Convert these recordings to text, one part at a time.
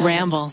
Ramble.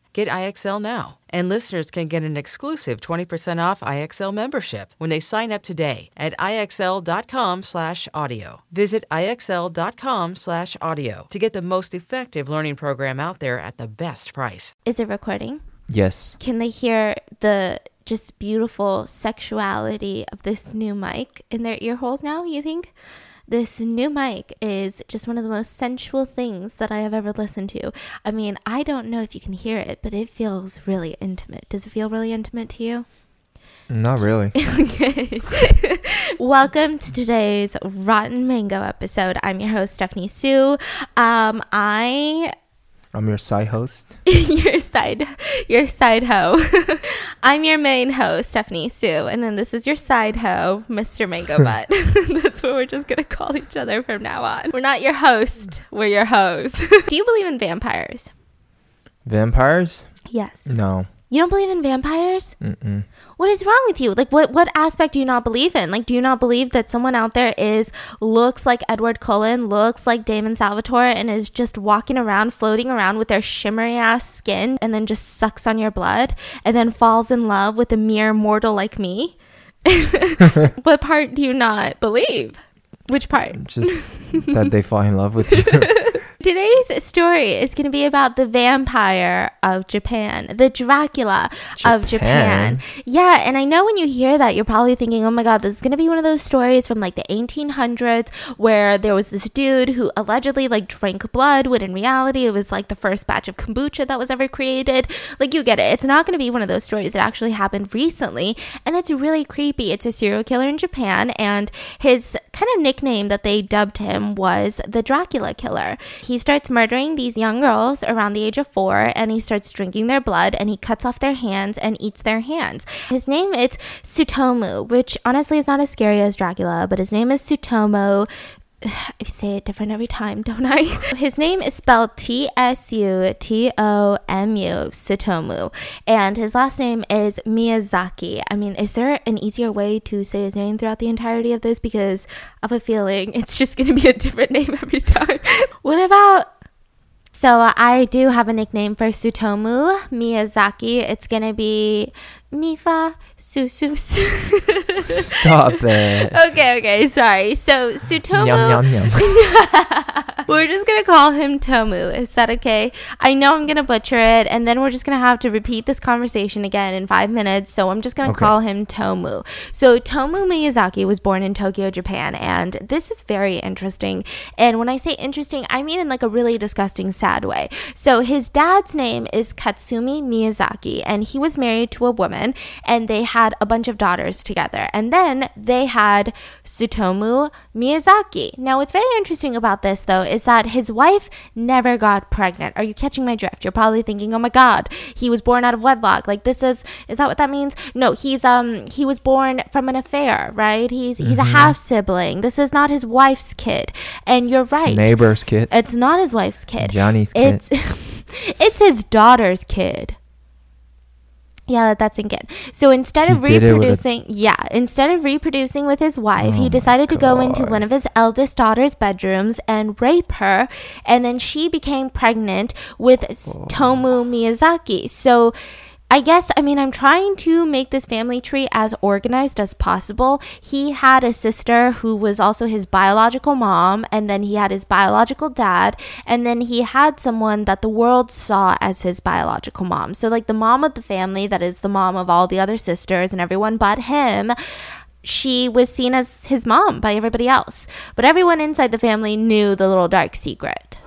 Get IXL now. And listeners can get an exclusive 20% off IXL membership when they sign up today at IXL.com slash audio. Visit IXL.com slash audio to get the most effective learning program out there at the best price. Is it recording? Yes. Can they hear the just beautiful sexuality of this new mic in their ear holes now, you think? This new mic is just one of the most sensual things that I have ever listened to. I mean, I don't know if you can hear it, but it feels really intimate. Does it feel really intimate to you? Not really. okay. Welcome to today's Rotten Mango episode. I'm your host, Stephanie Soo. Um, I I'm your side host. your side your side hoe. I'm your main host, Stephanie Soo, and then this is your side hoe, Mr. Mango Butt. That's what we're just gonna call each other from now on. We're not your host, we're your host. Do you believe in vampires? Vampires? Yes. No. You don't believe in vampires? Mm-mm. What is wrong with you? Like what what aspect do you not believe in? Like do you not believe that someone out there is looks like Edward Cullen, looks like Damon Salvatore and is just walking around floating around with their shimmery ass skin and then just sucks on your blood and then falls in love with a mere mortal like me? what part do you not believe? Which part? Just that they fall in love with you. Today's story is going to be about the vampire of Japan, the Dracula of Japan. Japan? Yeah, and I know when you hear that, you're probably thinking, oh my God, this is going to be one of those stories from like the 1800s where there was this dude who allegedly like drank blood, when in reality it was like the first batch of kombucha that was ever created. Like, you get it. It's not going to be one of those stories that actually happened recently, and it's really creepy. It's a serial killer in Japan, and his kind of nickname that they dubbed him was the Dracula Killer. He starts murdering these young girls around the age of four and he starts drinking their blood and he cuts off their hands and eats their hands. His name is Sutomu, which honestly is not as scary as Dracula, but his name is Sutomu. I say it different every time, don't I? His name is spelled T S U T O M U, Sutomu, and his last name is Miyazaki. I mean, is there an easier way to say his name throughout the entirety of this? Because I have a feeling it's just going to be a different name every time. what about so I do have a nickname for Sutomu Miyazaki. It's gonna be Mifa su. Stop it. okay, okay, sorry. So Sutomu. Yum, yum, yum. we're just gonna call him Tomu. Is that okay? I know I'm gonna butcher it, and then we're just gonna have to repeat this conversation again in five minutes. So I'm just gonna Okay. call him Tomu. So Tomu Miyazaki was born in Tokyo, Japan, and this is very interesting. And when I say interesting, I mean in like a really disgusting, sad way. So his dad's name is Katsumi Miyazaki, and he was married to a woman, and they had a bunch of daughters together. And then they had Sutomu Miyazaki. Now, what's very interesting about this, though, is that his wife never got pregnant. Are you catching my drift? You're probably thinking, "Oh my God, he was born out of wedlock." Like this is is that what that means? No, he's um he was born from an affair, right? He's he's a half sibling. This is not his wife's kid, and you're right. Neighbor's kid. It's not his wife's kid. Johnny's kid. It's it's his daughter's kid. Yeah, let that sink in. So instead of He a- reproducing, yeah, instead of reproducing with his wife, Oh he decided to go into one of his eldest daughter's bedrooms and rape her, and then she became pregnant with Oh. Tomu Miyazaki. So I guess, I mean, I'm trying to make this family tree as organized as possible. He had a sister who was also his biological mom, and then he had his biological dad, and then he had someone that the world saw as his biological mom. So, like the mom of the family, that is the mom of all the other sisters and everyone but him. She was seen as his mom by everybody else, but everyone inside the family knew the little dark secret.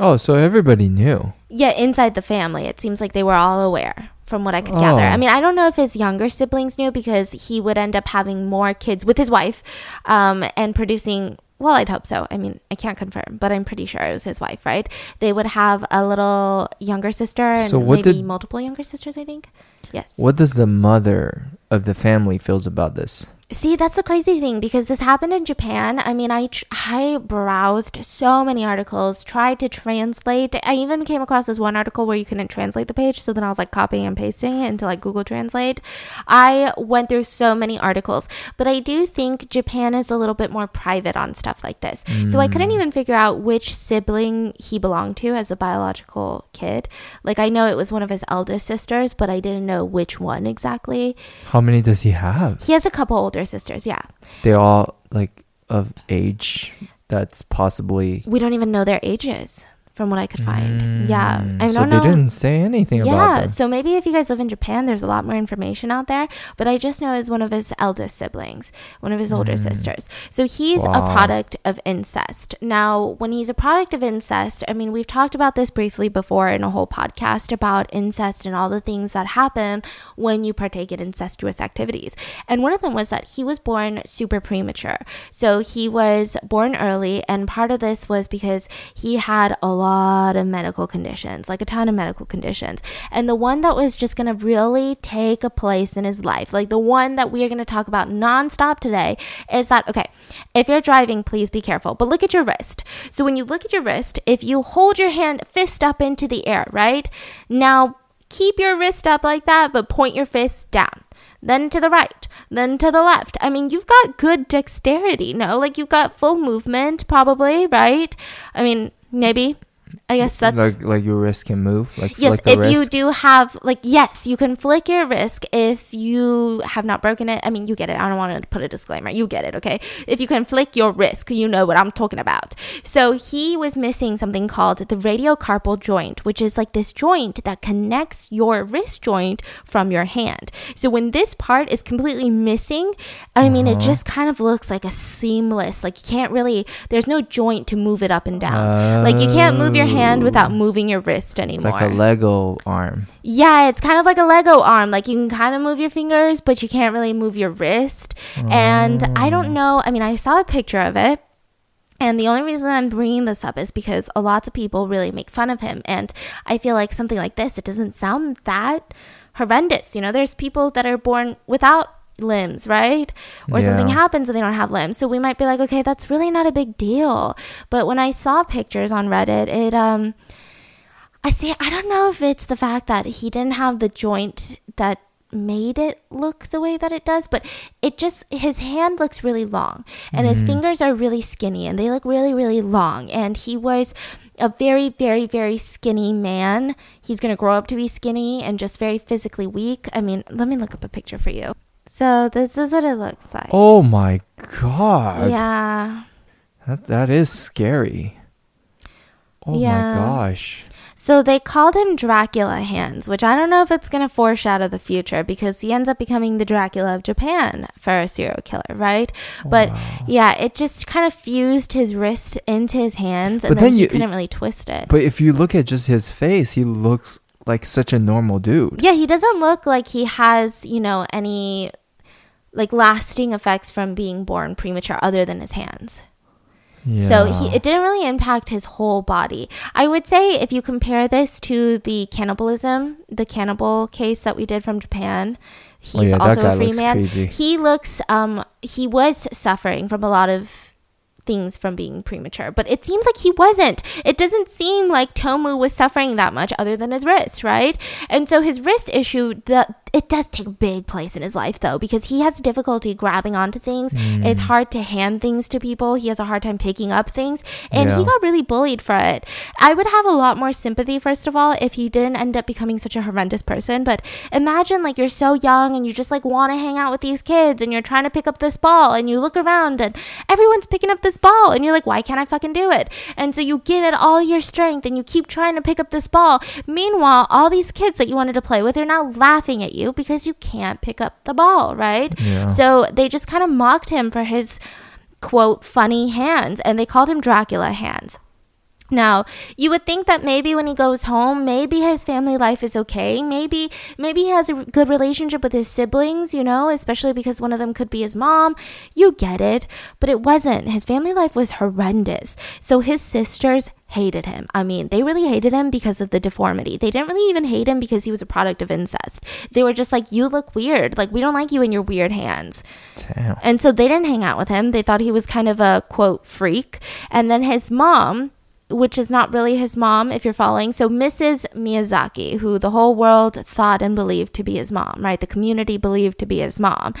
Oh, so everybody knew. Yeah, inside the family, it seems like they were all aware from what I could gather. Oh. I mean, I don't know if his younger siblings knew because he would end up having more kids with his wife um, and producing. Well, I'd hope so. I mean, I can't confirm, but I'm pretty sure it was his wife, right? They would have a little younger sister and So maybe did- multiple younger sisters, I think. Yes. What does the mother of the family feels about this? See, that's the crazy thing because this happened in Japan. I mean, I tr- I browsed so many articles, tried to translate. I even came across this one article where you couldn't translate the page, so then I was like copying and pasting it into like Google Translate. I went through so many articles, but I do think Japan is a little bit more private on stuff like this. So I couldn't mm. even figure out which sibling he belonged to as a biological kid. Like I know it was one of his eldest sisters, but I didn't know which one exactly. How many does he have? He has a couple older sisters, yeah. They all like of age that's possibly. we don't even know their ages from what I could find. yeah, Mm, I so don't they didn't say anything about yeah, so maybe if you guys live in Japan, there's a lot more information out there. But I just know it's one of his eldest siblings, one of his older sisters. So he's a Mm. Product of incest. Now, when he's a product of incest, I mean, we've talked about this briefly before in a whole podcast about incest and all the things that happen when you partake in incestuous activities. And one of them was that he was born super premature. So he was born early, and part of this was because he had a lot of medical conditions, like a ton of medical conditions. And the one that was just going to really take a place in his life, like the one that we are going to talk about nonstop today, is that okay, if you're driving, please be careful, but look at your wrist. So when you look at your wrist, if you hold your hand fist up into the air, right? Now keep your wrist up like that, but point your fist down. Then to the right, then to the left. I mean, you've got good dexterity, no? Like you've got full movement, probably, right? I mean, maybe. I guess that's like like your wrist can move. Like Yes, if wrist. you do have like yes, you can flick your wrist if you have not broken it. I mean, you get it. I don't want to put a disclaimer. You get it, okay? If you can flick your wrist, you know what I'm talking about. So he was missing something called the radiocarpal joint, which is like this joint that connects your wrist joint from your hand. So when this part is completely missing, I mean, Uh-huh. it just kind of looks like a seamless. Like you can't really. There's no joint to move it up and down. like you can't move your hand without Oh. moving your wrist It's anymore. like a Lego arm. Yeah, it's kind of like a Lego arm. Like you can kind of move your fingers, but you can't really move your wrist. And I Oh. don't know. I mean, I saw a picture of it. And the only reason I'm bringing this up is because a lots of people really make fun of him. And I feel like something like this, it doesn't sound that horrendous. You know, there's people that are born without limbs, right? Or something happens and they don't have limbs. So we might be like, okay, that's really not a big deal. But when I saw pictures on Reddit, it, um, I see. I don't know if it's the fact that he didn't have the joint that made it look the way that it does, but it just his hand looks really long and his fingers are really skinny and they look really really long and he was a very very very skinny man. He's going to grow up to be skinny and just very physically weak. I mean, let me look up a picture for you. So this is what it looks like. Oh my god. yeah. That that is scary. Oh Yeah. my gosh. So they called him Dracula Hands, which I don't know if it's going to foreshadow the future because he ends up becoming the Dracula of Japan for a serial killer, right? Oh, but yeah, it just kind of fused his wrist into his hands and But then, then he you- couldn't really twist it. But if you look at just his face, he looks like such a normal dude. yeah, he doesn't look like he has, you know, any like lasting effects from being born premature other than his hands. Yeah. So he, it didn't really impact his whole body. I would say if you compare this to the cannibalism, the cannibal case that we did from Japan, he's Oh, yeah, also a free man. creepy. He looks um he was suffering from a lot of things from being premature, but it seems like he wasn't. It doesn't seem like Tomu was suffering that much other than his wrist, right? And so his wrist issue, the it does take a big place in his life though because he has difficulty grabbing onto things. Mm. It's hard to hand things to people. He has a hard time picking up things and he got really bullied for it. I would have a lot more sympathy first of all if he didn't end up becoming such a horrendous person, but imagine like you're so young and you just like want to hang out with these kids and you're trying to pick up this ball and you look around and everyone's picking up this ball and you're like why can't I fucking do it? And so you give it all your strength and you keep trying to pick up this ball. Meanwhile, all these kids that you wanted to play with are now laughing at you because you can't pick up the ball, right? Yeah. So they just kind of mocked him for his quote funny hands and they called him Dracula hands. Now, you would think that maybe when he goes home, maybe his family life is okay. Maybe maybe he has a good relationship with his siblings, you know, especially because one of them could be his mom. You get it, but it wasn't. His family life was horrendous. So his sisters hated him. I mean, they really hated him because of the deformity. They didn't really even hate him because he was a product of incest. They were just like, "You look weird. Like we don't like you and your weird hands." Damn. And so they didn't hang out with him. They thought he was kind of a quote freak. And then his mom, which is not really his mom, if you're following. So Mrs. Miyazaki, who the whole world thought and believed to be his mom, right? The community believed to be his mom.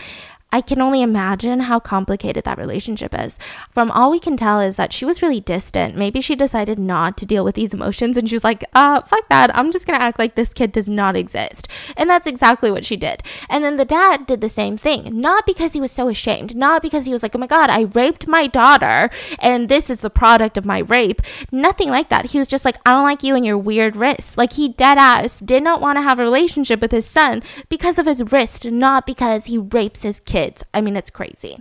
I can only imagine how complicated that relationship is. From all we can tell is that she was really distant. Maybe she decided not to deal with these emotions and she was like, uh, fuck that. I'm just gonna act like this kid does not exist. And that's exactly what she did. And then the dad did the same thing. Not because he was so ashamed, not because he was like, oh my god, I raped my daughter and this is the product of my rape. Nothing like that. He was just like, I don't like you and your weird wrists. Like he dead ass did not want to have a relationship with his son because of his wrist, not because he rapes his kid kids. I mean, it's crazy.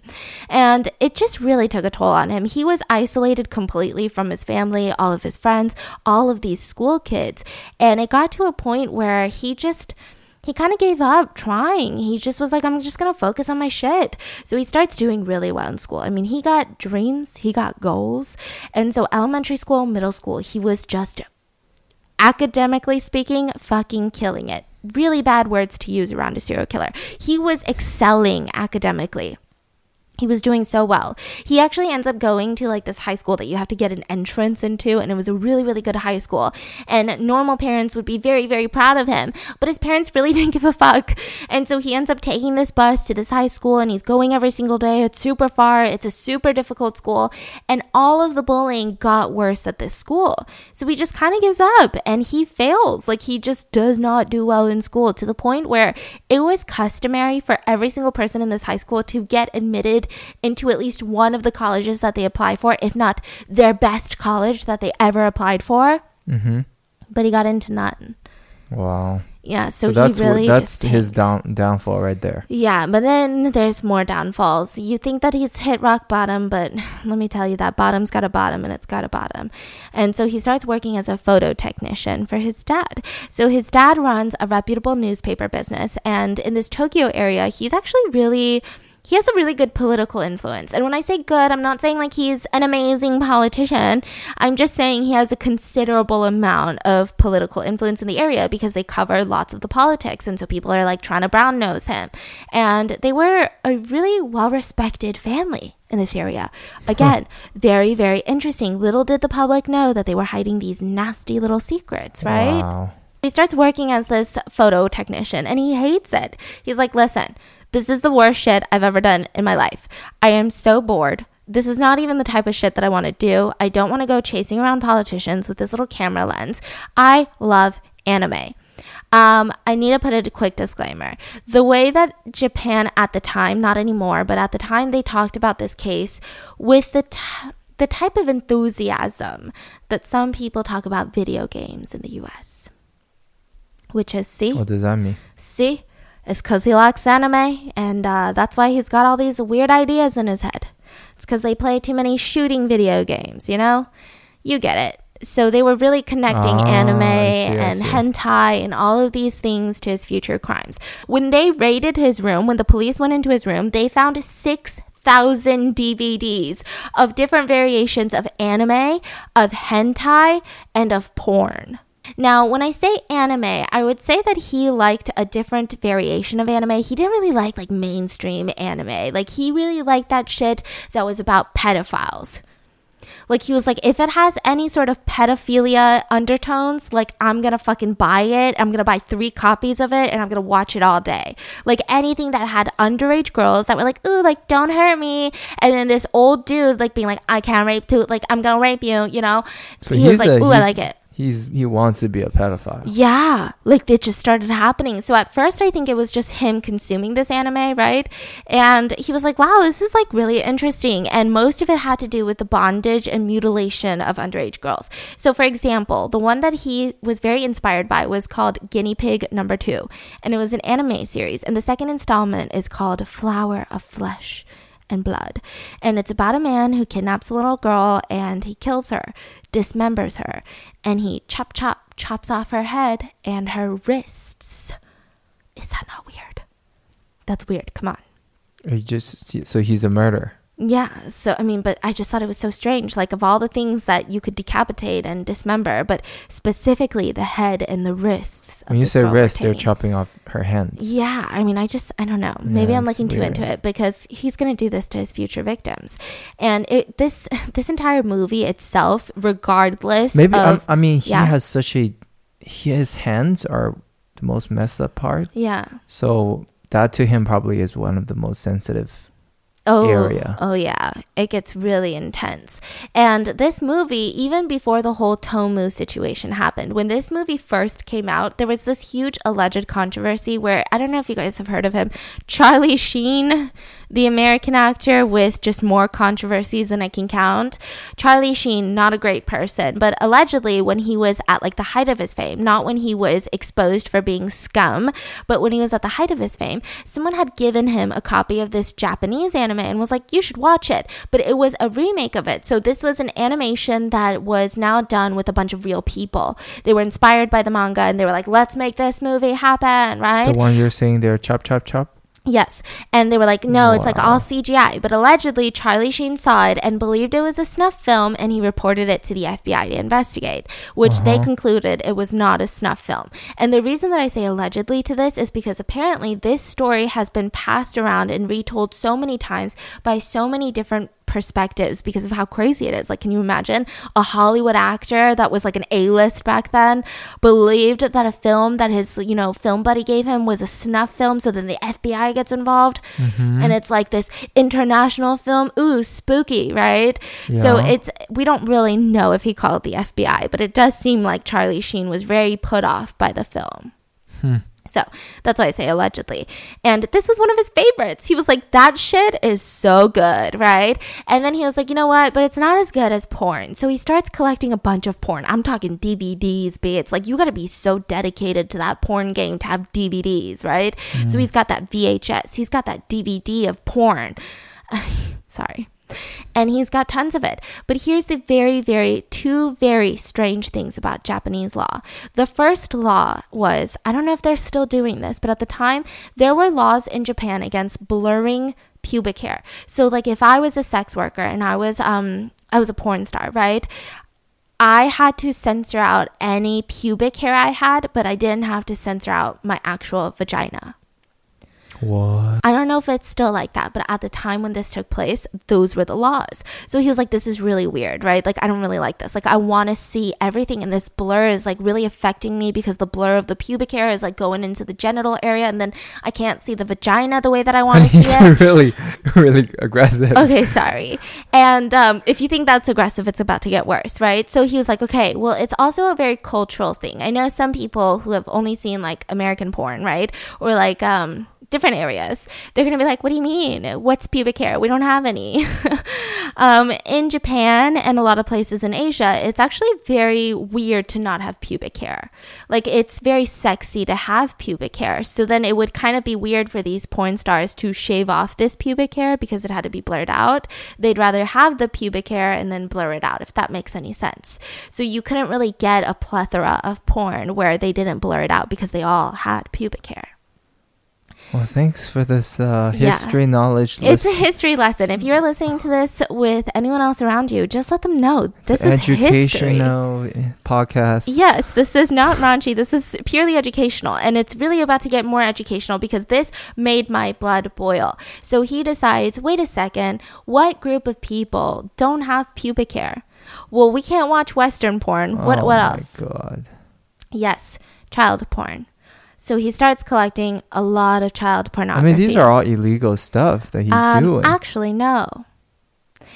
And it just really took a toll on him. He was isolated completely from his family, all of his friends, all of these school kids. And it got to a point where he just he kind of gave up trying. He just was like, I'm just going to focus on my shit. So he starts doing really well in school. I mean, he got dreams, he got goals. And so, elementary school, middle school, he was just academically speaking, fucking killing it really bad words to use around a serial killer. He was excelling academically. He was doing so well. He actually ends up going to like this high school that you have to get an entrance into, and it was a really, really good high school. And normal parents would be very, very proud of him, but his parents really didn't give a fuck. And so he ends up taking this bus to this high school, and he's going every single day. It's super far, it's a super difficult school, and all of the bullying got worse at this school. So he just kind of gives up and he fails. Like he just does not do well in school to the point where it was customary for every single person in this high school to get admitted into at least one of the colleges that they apply for, if not their best college that they ever applied for. Mm-hmm. But he got into none. Wow. Yeah, so, that's he really what, that's his tanked. down downfall right there. Yeah, but then there's more downfalls. You think that he's hit rock bottom, but let me tell you that bottom's got a bottom and it's got a bottom. And so he starts working as a photo technician for his dad. So his dad runs a reputable newspaper business, and in this Tokyo area, he's actually really he has a really good political influence. And when I say good, I'm not saying like he's an amazing politician. I'm just saying he has a considerable amount of political influence in the area because they cover lots of the politics. And so people are like trying to brown nose him. And they were a really well respected family in this area. Again, very, very interesting. Little did the public know that they were hiding these nasty little secrets, right? Wow. He starts working as this photo technician and he hates it. He's like, listen, this is the worst shit I've ever done in my life. I am so bored. This is not even the type of shit that I want to do. I don't want to go chasing around politicians with this little camera lens. I love anime. Um, I need to put a quick disclaimer. The way that Japan at the time, not anymore, but at the time they talked about this case with the t- the type of enthusiasm that some people talk about video games in the US. Which is see, What does that mean? see, it's because he likes anime, and uh, that's why he's got all these weird ideas in his head. It's because they play too many shooting video games, you know? You get it. So they were really connecting Ah, anime see, and hentai and all of these things to his future crimes. When they raided his room, when the police went into his room, they found 6,000 DVDs of different variations of anime, of hentai, and of porn. Now, when I say anime, I would say that he liked a different variation of anime. He didn't really like like mainstream anime. Like he really liked that shit that was about pedophiles. Like he was like, if it has any sort of pedophilia undertones, like I'm gonna fucking buy it. I'm gonna buy three copies of it and I'm gonna watch it all day. Like anything that had underage girls that were like, ooh, like don't hurt me. And then this old dude like being like, I can't rape too, like I'm gonna rape you, you know. So he was like, ooh, I like it. He's he wants to be a pedophile. Yeah, like it just started happening. So at first, I think it was just him consuming this anime, right? And he was like, wow, this is like really interesting. And most of it had to do with the bondage and mutilation of underage girls. So, for example, the one that he was very inspired by was called Guinea Pig Number Two, and it was an anime series. And the second installment is called Flower of Flesh. And blood. And it's about a man who kidnaps a little girl and he kills her, dismembers her, and he chop chop chops off her head and her wrists. Is that not weird? That's weird. Come on. Or you just so he's a murderer. Yeah, so I mean, but I just thought it was so strange. Like, of all the things that you could decapitate and dismember, but specifically the head and the wrists. When you say wrist, they're chopping off her hands. Yeah, I mean, I just, I don't know. Maybe Yeah, I'm looking too into it because he's going to do this to his future victims, and it this this entire movie itself, regardless Maybe um, of I mean he yeah. has such a his hands are the most messed up part. yeah, So that to him probably is one of the most sensitive. Oh, area. Oh yeah, it gets really intense. And this movie, even before the whole Tomu situation happened, when this movie first came out, there was this huge alleged controversy where I don't know if you guys have heard of him, Charlie Sheen, the American actor with just more controversies than I can count. Charlie Sheen, not a great person, but allegedly when he was at like the height of his fame, not when he was exposed for being scum, but when he was at the height of his fame, someone had given him a copy of this Japanese anime and was like, you should watch it. But it was a remake of it. So this was an animation that was now done with a bunch of real people. They were inspired by the manga and they were like, let's make this movie happen, right? The one you're saying there, chop chop chop. Yes. And they were like, no, it's like all CGI. But allegedly, Charlie Sheen saw it and believed it was a snuff film and he reported it to the FBI to investigate, which they Uh-huh. concluded it was not a snuff film. And the reason that I say allegedly to this is because apparently this story has been passed around and retold so many times by so many different perspectives because of how crazy it is. Like, can you imagine a Hollywood actor that was like an A list back then believed that a film that his, you know, film buddy gave him was a snuff film? So then the FBI gets involved mm-hmm. and it's like this international film. Ooh, spooky, right? So it's, we don't really know if he called the FBI, but it does seem like Charlie Sheen was very put off by the film. Hmm. So that's why I say allegedly. And this was one of his favorites. He was like, that shit is so good, right? And then he was like, you know what? But it's not as good as porn. So he starts collecting a bunch of porn. I'm talking DVDs, B. It's like, you got to be so dedicated to that porn game to have DVDs, right? So mm. he's got that VHS, he's got that DVD of porn. Sorry. And he's got tons of it. But here's the very, very, two very strange things about Japanese law. The first law was I don't know if they're still doing this, but at the time, there were laws in Japan against blurring pubic hair. So, like, if I was a sex worker and I was, um, I was a porn star, right? I had to censor out any pubic hair I had, but I didn't have to censor out my actual vagina. What? I don't know if it's still like that, but at the time when this took place, those were the laws. So he was like, This is really weird, right? Like, I don't really like this. Like, I want to see everything, and this blur is like really affecting me because the blur of the pubic hair is like going into the genital area, and then I can't see the vagina the way that I want to see it. really, really aggressive. Okay, sorry. And um, if you think that's aggressive, it's about to get worse, right? So he was like, okay, well, it's also a very cultural thing. I know some people who have only seen like American porn, right? Or like um, different areas. They're going to be like, what do you mean? What's pubic hair? We don't have any. um, in Japan and a lot of places in Asia, it's actually very weird to not have pubic hair. Like, it's very sexy to have pubic hair. So then it would kind of be weird for these porn stars to shave off this pubic hair because it had to be blurred out. They'd rather have the pubic hair and then blur it out, if that makes any sense. So you couldn't really get a plethora of porn where they didn't blur it out because they all had pubic hair. Well, thanks for this uh, Yeah. history knowledge. It's a history lesson. If you're listening to this with anyone else around you, just let them know this It's is history. educational eh, podcast. Yes, this is not raunchy. This is purely educational. And it's really about to get more educational because this made my blood boil. So he decides wait a second, what group of people don't have pubic hair? Well, we can't watch Western porn. What, what else? oh what my else? God. Yes, child porn. So he starts collecting a lot of child pornography. I mean, these are all illegal stuff that he's Um, doing. Actually, no.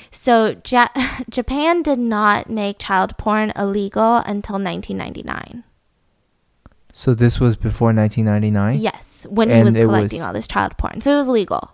So ja- Japan did not make child porn illegal until 1999. so this was before 1999. Yes, when he was collecting was- all this child porn. So it was legal.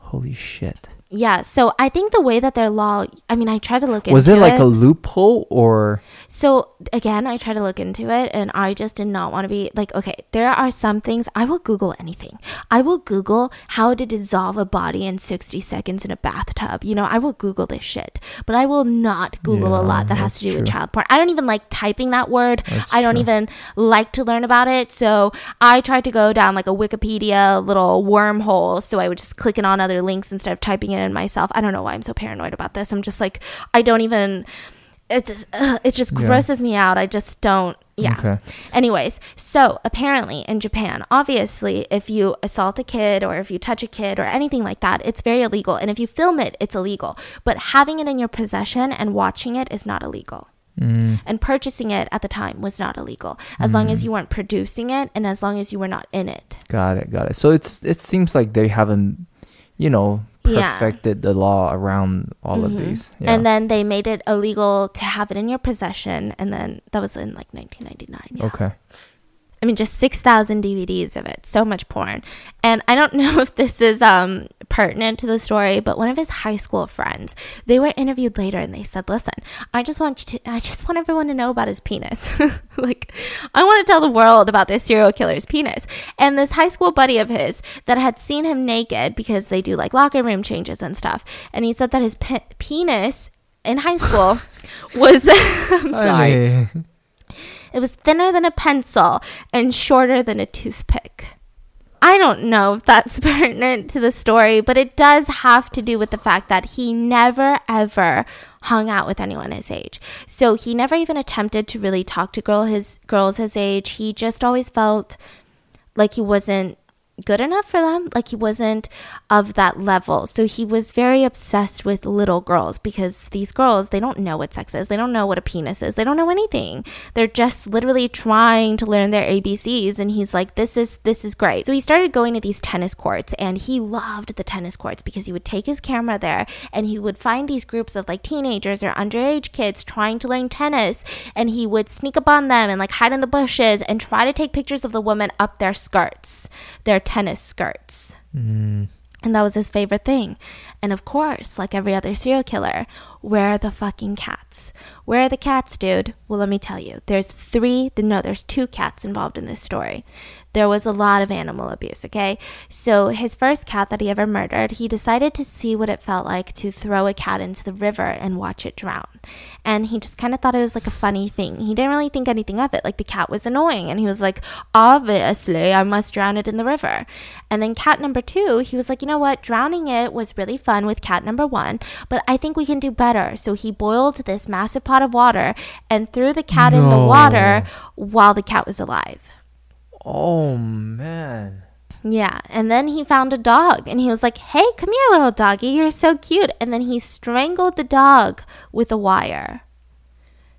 Holy shit. Yeah, so I think the way that their law, I mean, I tried to look into it. Was it like a loophole or So again, I tried to look into it and I just did not want to be like, okay, there are some things I will Google anything. I will Google how to dissolve a body in 60 seconds in a bathtub. You know, I will Google this shit, but I will not Google a lot that has to do with child porn. I don't even like typing that word. That's I don't true. even like to learn about it. So I tried to go down like a Wikipedia little wormhole. So I would just click it on other links instead of typing it in myself. I don't know why I'm so paranoid about this. I'm just like, I don't even. It's just, it just Yeah. grosses me out. I just don't. Yeah. Okay. Anyways, so apparently in Japan, obviously, if you assault a kid or if you touch a kid or anything like that, it's very illegal. And if you film it, it's illegal. But having it in your possession and watching it is not illegal. Mm, And purchasing it at the time was not illegal, as long as you weren't producing it and as long as you were not in it. got it, got it. So it's it seems like they haven't, you know, Yeah. perfected the law around all of Mhm. these. Yeah. And then they made it illegal to have it in your possession. And then that was in like 1999. Yeah. okay. I mean, just 6,000 DVDs of it. So much porn. And I don't know if this is um, pertinent to the story, but one of his high school friends, they were interviewed later and they said, listen, I just want you to, I just want everyone to know about his penis. like, I want to tell the world about this serial killer's penis. And this high school buddy of his that had seen him naked because they do like locker room changes and stuff. And he said that his pe- penis in high school was, I'm sorry. It was thinner than a pencil and shorter than a toothpick. I don't know if that's pertinent to the story, but it does have to do with the fact that he never ever hung out with anyone his age. So he never even attempted to really talk to girl his girls his age. He just always felt like he wasn't good enough for them, like he wasn't of that level. So he was very obsessed with little girls because these girls, they don't know what sex is. They don't know what a penis is. They don't know anything. They're just literally trying to learn their ABCs and he's like this is this is great. So he started going to these tennis courts and he loved the tennis courts because he would take his camera there and he would find these groups of like teenagers or underage kids trying to learn tennis and he would sneak up on them and like hide in the bushes and try to take pictures of the women up their skirts, their tennis skirts. Mm, And that was his favorite thing. And of course, like every other serial killer, where are the fucking cats? Where are the cats, dude? Well, let me tell you. There's three, no, there's two cats involved in this story. There was a lot of animal abuse, okay? So, his first cat that he ever murdered, he decided to see what it felt like to throw a cat into the river and watch it drown. And he just kind of thought it was like a funny thing. He didn't really think anything of it. Like, the cat was annoying. And he was like, obviously, I must drown it in the river. And then cat number two, he was like, you know what? Drowning it was really fun with cat number one, but I think we can do better. So he boiled this massive pot of water and threw the cat in the water while the cat was alive. oh man. Yeah. And then he found a dog and he was like, hey, come here, little doggy. You're so cute. And then he strangled the dog with a wire.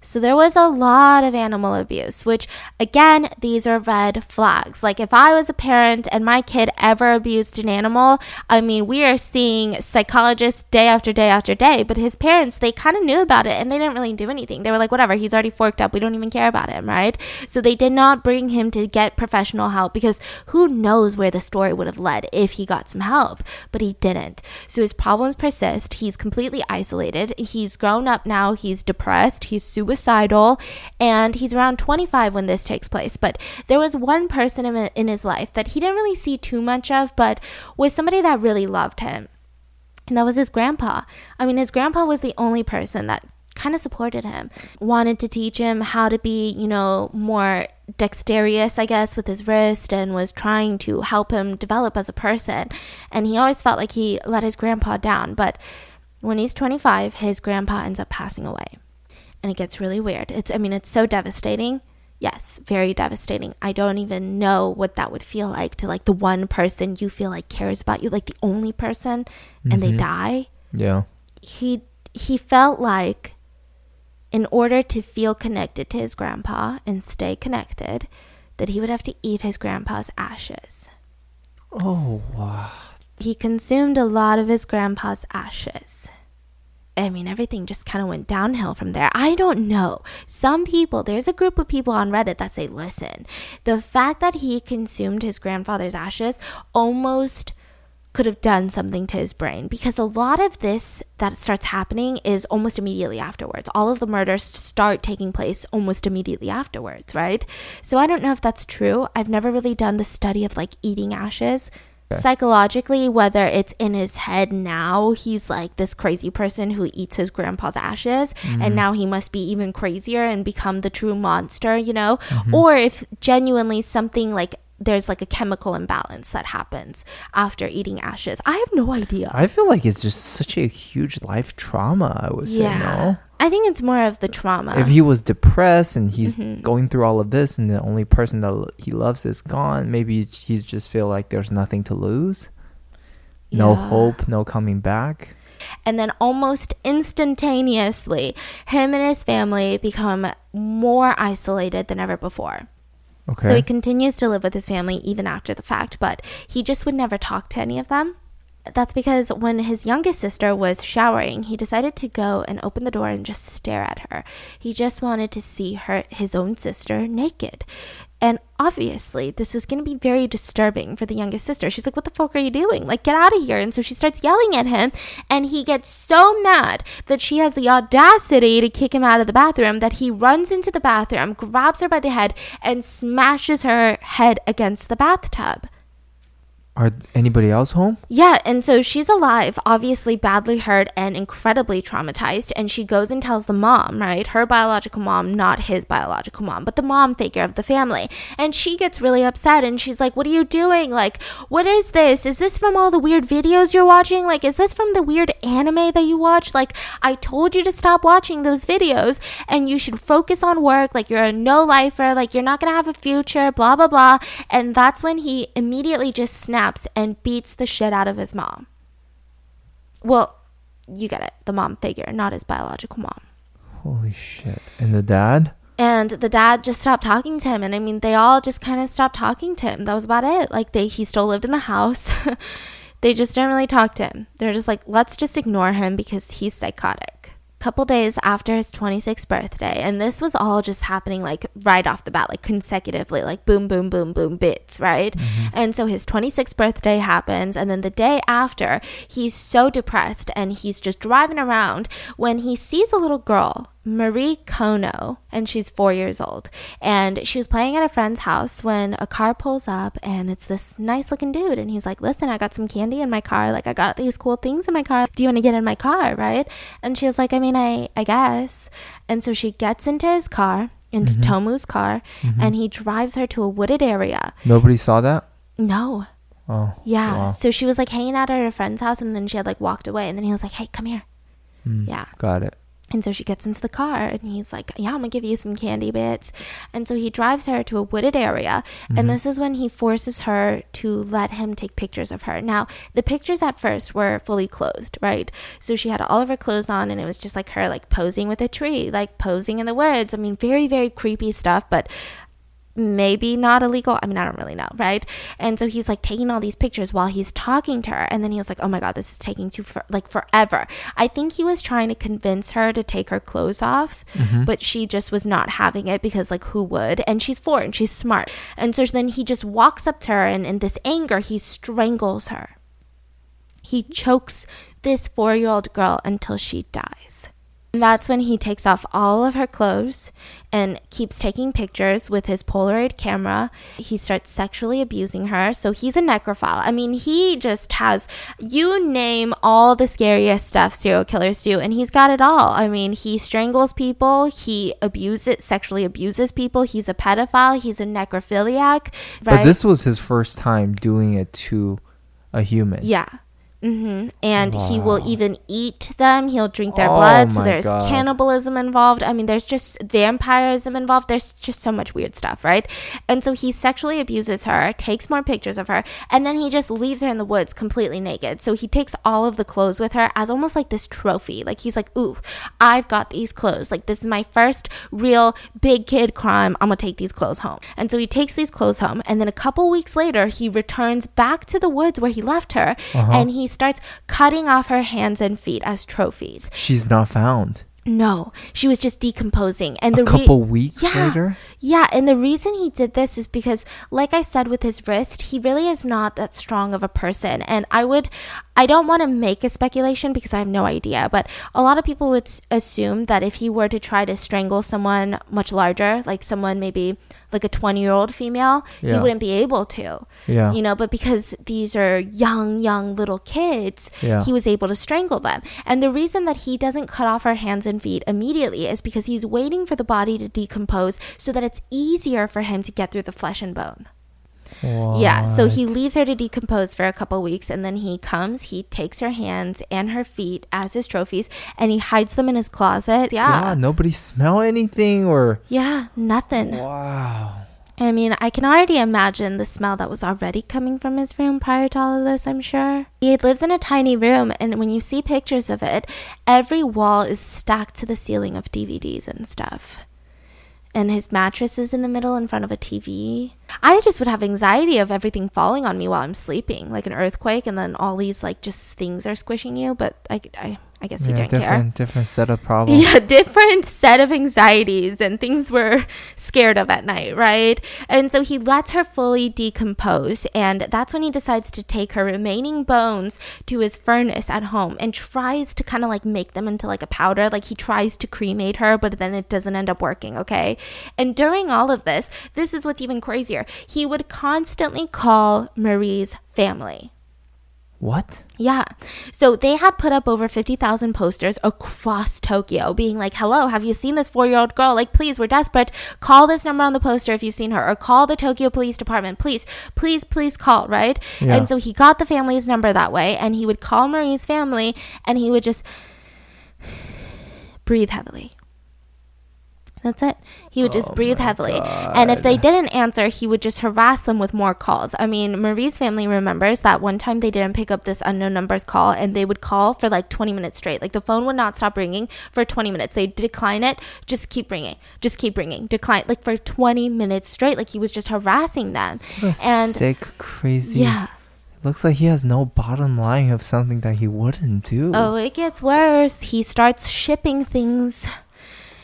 So there was a lot of animal abuse, which again, these are red flags. Like if I was a parent and my kid ever abused an animal, I mean, we are seeing psychologists day after day after day, but his parents, they kind of knew about it and they didn't really do anything. They were like, whatever, he's already forked up. We don't even care about him, right? So they did not bring him to get professional help because who knows where the story would have led if he got some help, but he didn't. So his problems persist. He's completely isolated. He's grown up now. He's depressed. He's suicidal. And he's around 25 when this takes place. But there was one person in, his life that he didn't really see too much of, but was somebody that really loved him. And that was his grandpa. I mean, his grandpa was the only person that kind of supported him, wanted to teach him how to be, you know, more dexterous, I guess, with his wrist, and was trying to help him develop as a person. And he always felt like he let his grandpa down. But when he's 25, his grandpa ends up passing away. And it gets really weird. It's, I mean, it's so devastating. Yes, very devastating. I don't even know what that would feel like to like the one person you feel like cares about you, like the only person, and they Mhm. die Yeah. he he felt like in order to feel connected to his grandpa and stay connected that he would have to eat his grandpa's ashes Oh wow. he consumed a lot of his grandpa's ashes I mean, everything just kind of went downhill from there. I don't know. Some people, there's a group of people on Reddit that say, listen, the fact that he consumed his grandfather's ashes almost could have done something to his brain because a lot of this that starts happening is almost immediately afterwards. All of the murders start taking place almost immediately afterwards, right? So I don't know if that's true. I've never really done the study of like eating ashes. Psychologically, whether it's in his head now, he's like this crazy person who eats his grandpa's ashes, and mm-hmm. now he must be even crazier and become the true monster, you know? Mm-hmm. Or if genuinely something like there's like a chemical imbalance that happens after eating ashes. I have no idea. I feel like it's just such a huge life trauma. I would say no. I think it's more of the trauma. If he was depressed and he's Mhm. going through all of this, and the only person that he loves is gone, maybe he's just feel like there's nothing to lose, no Yeah. hope, no coming back. and then almost instantaneously, him and his family become more isolated than ever before. Okay. So he continues to live with his family even after the fact, but he just would never talk to any of them. That's because when his youngest sister was showering, he decided to go and open the door and just stare at her. He just wanted to see her his own sister naked. And obviously, this is going to be very disturbing for the youngest sister. She's like, What the fuck are you doing? Like, get out of here. And so she starts yelling at him. And he gets so mad that she has the audacity to kick him out of the bathroom that he runs into the bathroom, grabs her by the head, and smashes her head against the bathtub. Are anybody else home? Yeah, and so she's alive, obviously badly hurt and incredibly traumatized. And she goes and tells the mom, right? Her biological mom, not his biological mom, but the mom figure of the family. And she gets really upset and she's like, What are you doing? Like, what is this? Is this from all the weird videos you're watching? Like, is this from the weird anime that you watch? Like, I told you to stop watching those videos and you should focus on work. Like, you're a no lifer. Like, you're not going to have a future, blah, blah, blah. And that's when he immediately just snaps and beats the shit out of his mom. Well, you get it. The mom figure, not his biological mom. Holy shit! And the dad? And the dad just stopped talking to him. And I mean, they all just kind of stopped talking to him. That was about it. Like, they, he still lived in the house. they just didn't really talk to him. They're just like, let's just ignore him because he's psychotic. Couple days after his 26th birthday, and this was all just happening like right off the bat, like consecutively, like boom, boom, boom, boom, bits, right? Mm-hmm. And so his 26th birthday happens, and then the day after, he's so depressed and he's just driving around when he sees a little girl Mari Konno, and she's four years old. And she was playing at a friend's house when a car pulls up, and it's this nice looking dude. And he's like, Listen, I got some candy in my car. Like, I got these cool things in my car. Do you want to get in my car? Right? And she was like, I mean, I, I guess. And so she gets into his car, into Tomu's car, and he drives her to a wooded area. Nobody saw that. No. Oh. Yeah. wow. So she was like hanging out at her friend's house, and then she had like walked away. And then he was like, Hey, come here. Hmm. Yeah. Got it. And so she gets into the car and he's like, Yeah, I'm gonna give you some candy bits. And so he drives her to a wooded area. And mm-hmm. this is when he forces her to let him take pictures of her. Now, the pictures at first were fully clothed, right? So she had all of her clothes on and it was just like her like posing with a tree, like posing in the woods. I mean, very, very creepy stuff, but maybe not illegal. I mean, I don't really know, right? And so he's like taking all these pictures while he's talking to her, and then he was like, "Oh my god, this is taking too for like forever." I think he was trying to convince her to take her clothes off, mm-hmm. but she just was not having it because like who would? And she's four and she's smart, and so then he just walks up to her and in this anger he strangles her. He chokes this four-year-old girl until she dies. That's when he takes off all of her clothes and keeps taking pictures with his Polaroid camera. He starts sexually abusing her. So he's a necrophile. I mean, he just has, you name all the scariest stuff serial killers do, and he's got it all. I mean, he strangles people, he abuses, sexually abuses people, he's a pedophile, he's a necrophiliac. But this was his first time doing it to a human. Yeah. Hmm And he will even eat them. He'll drink their Oh blood. So there's God. cannibalism involved. I mean, there's just vampirism involved. There's just so much weird stuff, right? And so he sexually abuses her, takes more pictures of her, and then he just leaves her in the woods completely naked. So he takes all of the clothes with her as almost like this trophy. Like he's like, ooh, I've got these clothes. Like this is my first real big kid crime. I'm gonna take these clothes home. And so he takes these clothes home, and then a couple weeks later, he returns back to the woods where he left her, Uh-huh. and he starts cutting off her hands and feet as trophies. She's not found. No, she was just decomposing, and A the re- couple weeks yeah, later. Yeah, and the reason he did this is because, like I said with his wrist, he really is not that strong of a person. And I would, I don't want to make a speculation because I have no idea, but a lot of people would assume that if he were to try to strangle someone much larger, like someone maybe like a 20 year old female, he wouldn't be able to. Yeah. You know, but because these are young, young little kids, Yeah. he was able to strangle them. And the reason that he doesn't cut off her hands and feet immediately is because he's waiting for the body to decompose so that it's easier for him to get through the flesh and bone. Yeah, so he leaves her to decompose for a couple weeks and then he comes, he takes her hands and her feet as his trophies and he hides them in his closet. Yeah. God, nobody smell anything or. Yeah, nothing. Wow. I mean, I can already imagine the smell that was already coming from his room prior to all of this, I'm sure. He lives in a tiny room, and when you see pictures of it, every wall is stacked to the ceiling of DVDs and stuff. And his mattress is in the middle in front of a TV. I just would have anxiety of everything falling on me while I'm sleeping, like an earthquake, and then all these, like, just things are squishing you, but I, I, I guess he Yeah, didn't care. different, different set of problems. Yeah, different set of anxieties and things we're scared of at night, right? And so he lets her fully decompose, and that's when he decides to take her remaining bones to his furnace at home and tries to kind of like make them into like a powder. Like he tries to cremate her, but then it doesn't end up working, okay? And during all of this, this is what's even crazier. He would constantly call Mari's family. What? Yeah. So they had put up over 50,000 posters across Tokyo being like, hello, have you seen this four year old girl? Like, please, we're desperate. Call this number on the poster if you've seen her, or call the Tokyo Police Department. Please, please, please call, right? Yeah. And so he got the family's number that way, and he would call Mari's family, and he would just breathe heavily. That's it. He would just Oh breathe heavily. And if they didn't answer, he would just harass them with more calls. I mean, Mari's family remembers that one time they didn't pick up this unknown number's call and they would call for like 20 minutes straight. Like the phone would not stop ringing for 20 minutes. They decline it, just keep ringing, just keep ringing, decline like for 20 minutes straight. Like he was just harassing them. What a And- sick, crazy. Yeah. Looks like he has no bottom line of something that he wouldn't do. Oh, it gets worse. He starts shipping things.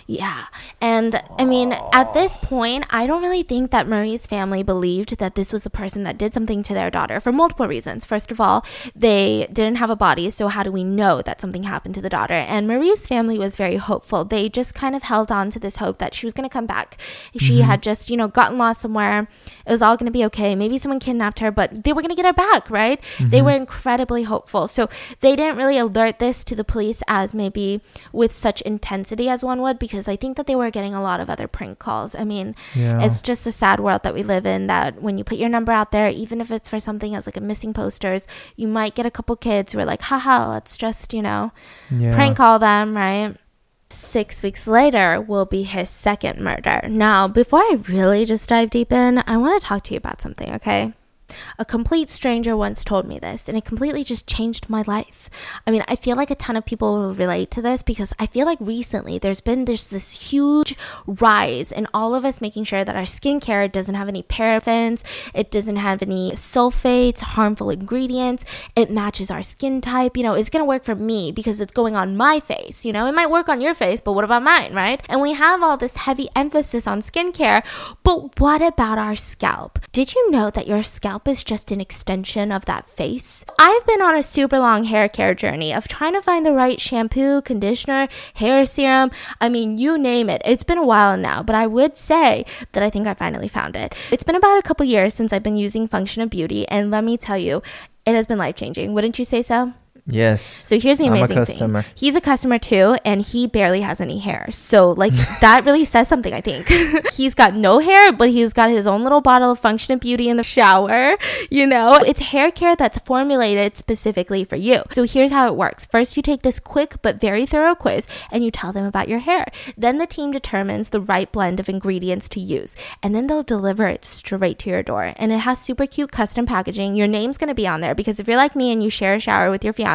Yeah. And I mean, at this point, I don't really think that Mari's family believed that this was the person that did something to their daughter for multiple reasons. First of all, they didn't have a body, so how do we know that something happened to the daughter? And Mari's family was very hopeful. They just kind of held on to this hope that she was going to come back. She mm-hmm. had just, you know, gotten lost somewhere. It was all going to be okay. Maybe someone kidnapped her, but they were going to get her back, right? They mm-hmm. were incredibly hopeful. So they didn't really alert this to the police as maybe with such intensity as one would because I think that they were getting a lot of other prank calls. I mean, Yeah. it's just a sad world that we live in that when you put your number out there, even if it's for something as like a missing posters, you might get a couple kids who are like, haha, let's just, you know, yeah. prank call them, right? Six weeks later will be his second murder. Now, before I really just dive deep in, I want to talk to you about something, okay? A complete stranger once told me this, and it completely just changed my life. I mean, I feel like a ton of people will relate to this because I feel like recently there's been this this huge rise in all of us making sure that our skincare doesn't have any paraffins, it doesn't have any sulfates, harmful ingredients, it matches our skin type. You know, it's gonna work for me because it's going on my face. You know, it might work on your face, but what about mine, right? And we have all this heavy emphasis on skincare, but what about our scalp? Did you know that your scalp is just an extension of that face? I've been on a super long hair care journey of trying to find the right shampoo, conditioner, hair serum. I mean, you name it. It's been a while now, but I would say that I think I finally found it. It's been about a couple years since I've been using Function of Beauty, and let me tell you, it has been life changing. Wouldn't you say so? Yes. So here's the amazing thing. He's a customer too, and he barely has any hair. So like that really says something, I think. he's got no hair, but he's got his own little bottle of Function of Beauty in the shower. You know, it's hair care that's formulated specifically for you. So here's how it works. First, you take this quick but very thorough quiz, and you tell them about your hair. Then the team determines the right blend of ingredients to use, and then they'll deliver it straight to your door. And it has super cute custom packaging. Your name's gonna be on there because if you're like me and you share a shower with your fiance,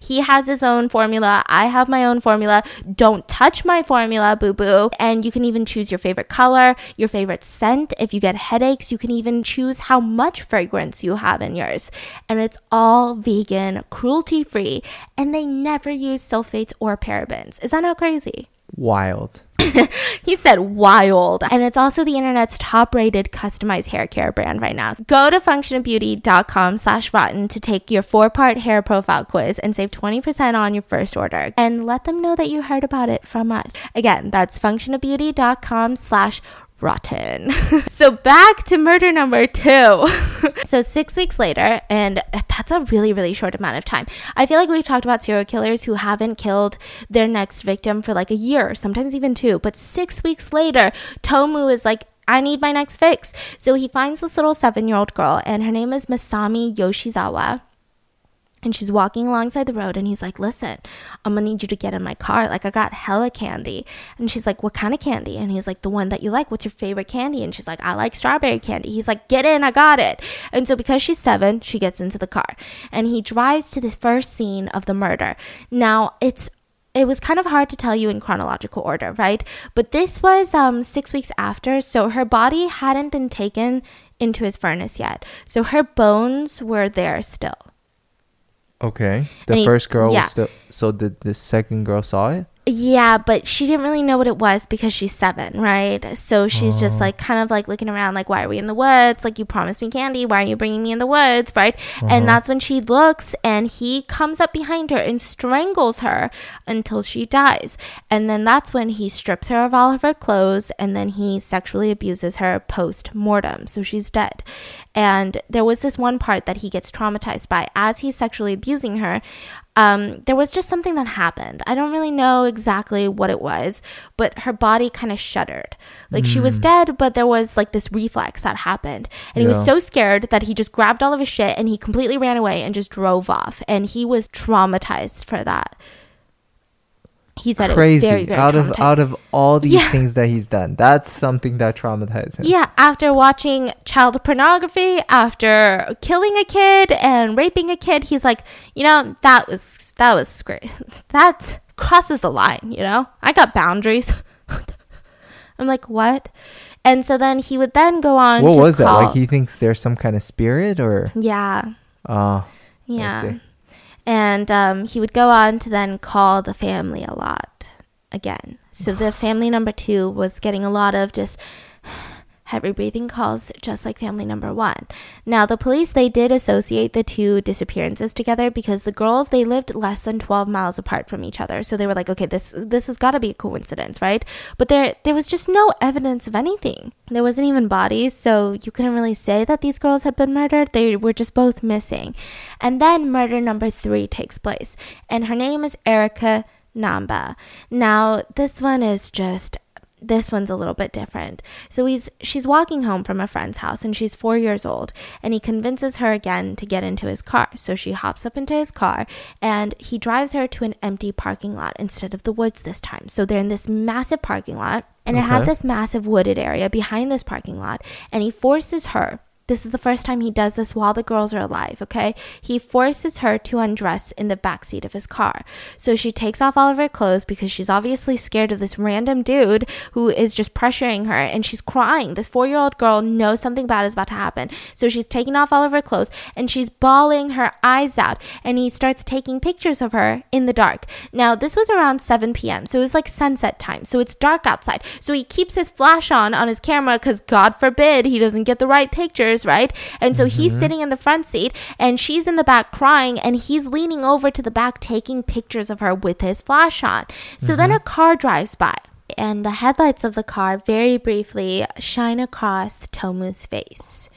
he has his own formula. I have my own formula. Don't touch my formula, boo boo. And you can even choose your favorite color, your favorite scent. If you get headaches, you can even choose how much fragrance you have in yours. And it's all vegan, cruelty free, and they never use sulfates or parabens. Is that not crazy? Wild. he said wild. And it's also the internet's top rated customized hair care brand right now. Go to functionofbeauty.com slash rotten to take your four part hair profile quiz and save 20% on your first order. And let them know that you heard about it from us. Again, that's functionofbeauty.com slash rotten. so back to murder number two. so six weeks later, and that's a really, really short amount of time. I feel like we've talked about serial killers who haven't killed their next victim for like a year, sometimes even two. But six weeks later, Tomu is like, I need my next fix. So he finds this little seven year old girl, and her name is Masami Yoshizawa and she's walking alongside the road and he's like listen i'm gonna need you to get in my car. Like i got hella candy. And she's like what kind of candy? And he's like the one that you like. What's your favorite candy? And she's like i like strawberry candy. He's like get in. I got it. And so because she's seven she gets into the car and he drives to the first scene of the murder. Now it's it was kind of hard to tell you in chronological order, right? But this was um, six weeks after, so her body hadn't been taken into his furnace yet. So her bones were there still. Okay. The he- first girl yeah. was still. So did the second girl saw it? Yeah, but she didn't really know what it was because she's seven, right? So she's just oh. like kind of like looking around, like, why are we in the woods? Like, you promised me candy. Why are you bringing me in the woods, right? And uh-huh. that's when she looks and he comes up behind her and strangles her until she dies. And then that's when he strips her of all of her clothes and then he sexually abuses her post mortem. So she's dead. And there was this one part that he gets traumatized by as he's sexually abusing her um, there was just something that happened. I don't really know exactly what it was, but her body kind of shuddered. Like she was dead, but there was like this reflex that happened. And he was so scared that he just grabbed all of his shit and he completely ran away and just drove off. And he was traumatized for that. He said Crazy. very, very out of out of all these Yeah. things that he's done, that's something that traumatized him. Yeah, after watching child pornography, after killing a kid and raping a kid, he's like, you know, that was that was great. That crosses the line, you know? I got boundaries. I'm like, what? And so then he would then go on What was that? Like he thinks there's some kind of spirit, or Yeah. uh Yeah. And um, he would go on to then call the family a lot again. So the family number two was getting a lot of just heavy breathing calls, just like family number one. Now, the police, they did associate the two disappearances together because the girls, they lived less than 12 miles apart from each other. So they were like, okay, this, this has got to be a coincidence, right? But there, there was just no evidence of anything. There wasn't even bodies, so you couldn't really say that these girls had been murdered. They were just both missing. And then murder number three takes place, and her name is Erica Namba. Now, this one is just this one's a little bit different. So he's she's walking home from a friend's house and she's 4 years old and he convinces her again to get into his car. So she hops up into his car and he drives her to an empty parking lot instead of the woods this time. So they're in this massive parking lot and it had this massive wooded area behind this parking lot and he forces her this is the first time he does this while the girls are alive, okay? He forces her to undress in the backseat of his car. So she takes off all of her clothes because she's obviously scared of this random dude who is just pressuring her and she's crying. This four year old girl knows something bad is about to happen. So she's taking off all of her clothes and she's bawling her eyes out. And he starts taking pictures of her in the dark. Now, this was around 7 p.m., so it was like sunset time. So it's dark outside. So he keeps his flash on on his camera because God forbid he doesn't get the right right? And so he's mm-hmm. sitting in the front seat and she's in the back crying and he's leaning over to the back taking pictures of her with his flash on. So then mm-hmm. a car drives by. And the headlights of the car very briefly shine across Tomu's face.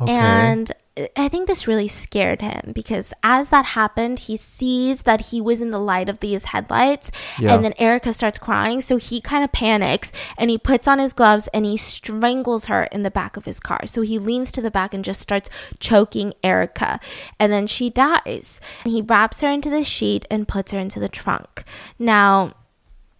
Okay. And I think this really scared him because as that happened, he sees that he was in the light of these headlights. Yeah. And then Erica starts crying. So he kind of panics and he puts on his gloves and he strangles her in the back of his car. So he leans to the back and just starts choking Erica. And then she dies. And he wraps her into the sheet and puts her into the trunk. Now,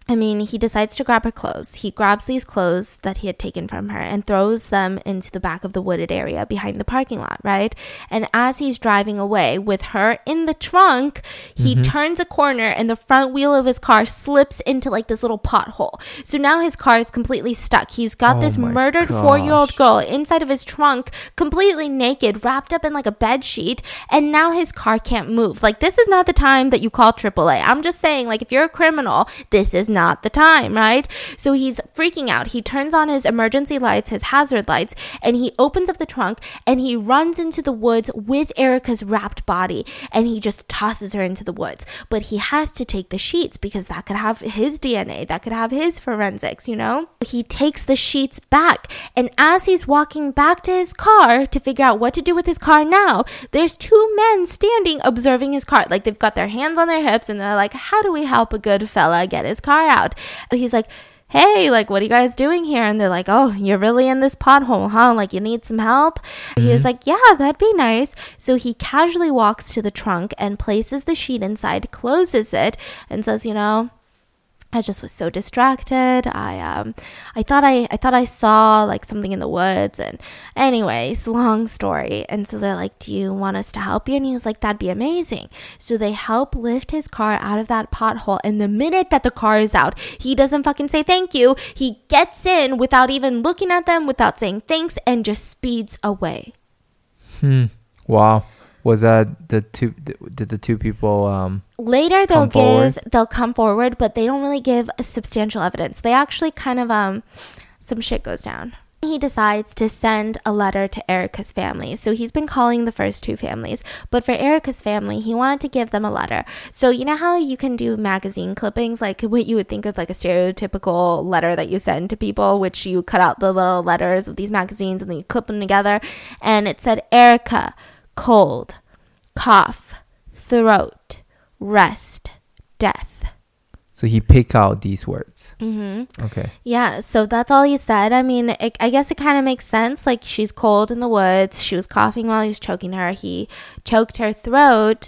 I mean, he decides to grab her clothes. He grabs these clothes that he had taken from her and throws them into the back of the wooded area behind the parking lot, right? And as he's driving away with her in the trunk, he Mm-hmm. turns a corner and the front wheel of his car slips into like this little pothole. So now his car is completely stuck. He's got Oh this murdered four year old girl inside of his trunk, completely naked, wrapped up in like a bed sheet, and now his car can't move. Like, this is not the time that you call AAA. I'm just saying, like, if you're a criminal, this is not the time, right? So he's freaking out. He turns on his emergency lights, his hazard lights, and he opens up the trunk and he runs into the woods with Erica's wrapped body and he just tosses her into the woods. But he has to take the sheets because that could have his DNA, that could have his forensics, you know? He takes the sheets back, and as he's walking back to his car to figure out what to do with his car now, there's two men standing observing his car. Like they've got their hands on their hips and they're like, How do we help a good fella get his car out? He's like, hey, like, what are you guys doing here? And they're like, oh, you're really in this pothole, huh? Like, you need some help? Mm-hmm. He like, yeah, that'd be nice. So he casually walks to the trunk and places the sheet inside, closes it, and says, you know, I just was so distracted. I um I thought I I thought I saw like something in the woods and anyways, long story. And so they're like, "Do you want us to help you?" And he was like, "That'd be amazing." So they help lift his car out of that pothole and the minute that the car is out, he doesn't fucking say thank you. He gets in without even looking at them, without saying thanks and just speeds away. Hmm. Wow was that the two did the two people um later they'll give forward? they'll come forward but they don't really give substantial evidence they actually kind of um some shit goes down he decides to send a letter to Erica's family. So he's been calling the first two families, but for Erica's family, he wanted to give them a letter. So you know how you can do magazine clippings, like what you would think of like a stereotypical letter that you send to people, which you cut out the little letters of these magazines and then you clip them together. And it said, Erica, cold, cough, throat, rest, death. So he picked out these words. Mm-hmm. Okay. Yeah, so that's all he said. I mean, it, I guess it kind of makes sense. Like, she's cold in the woods. She was coughing while he was choking her. He choked her throat,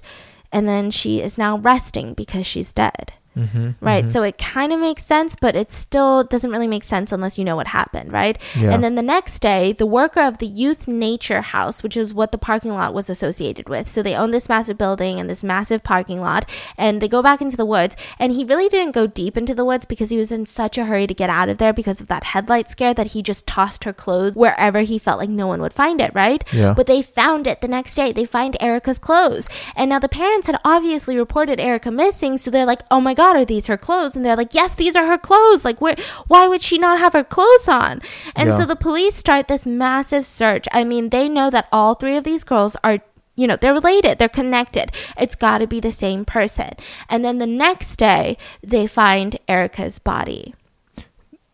and then she is now resting because she's dead. Mm-hmm, right. Mm-hmm. So it kind of makes sense, but it still doesn't really make sense unless you know what happened, right? Yeah. And then the next day, the worker of the Youth Nature House, which is what the parking lot was associated with. So they own this massive building and this massive parking lot, and they go back into the woods. And he really didn't go deep into the woods because he was in such a hurry to get out of there because of that headlight scare that he just tossed her clothes wherever he felt like no one would find it, right? Yeah. But they found it the next day. They find Erica's clothes. And now the parents had obviously reported Erica missing, so they're like, oh my God, are these her clothes? And they're like, yes, these are her clothes. Like, where, why would she not have her clothes on? And yeah. so the police start this massive search. I mean, they know that all three of these girls are you know, they're related, they're connected. It's got to be the same person. And then the next day, they find Erica's body.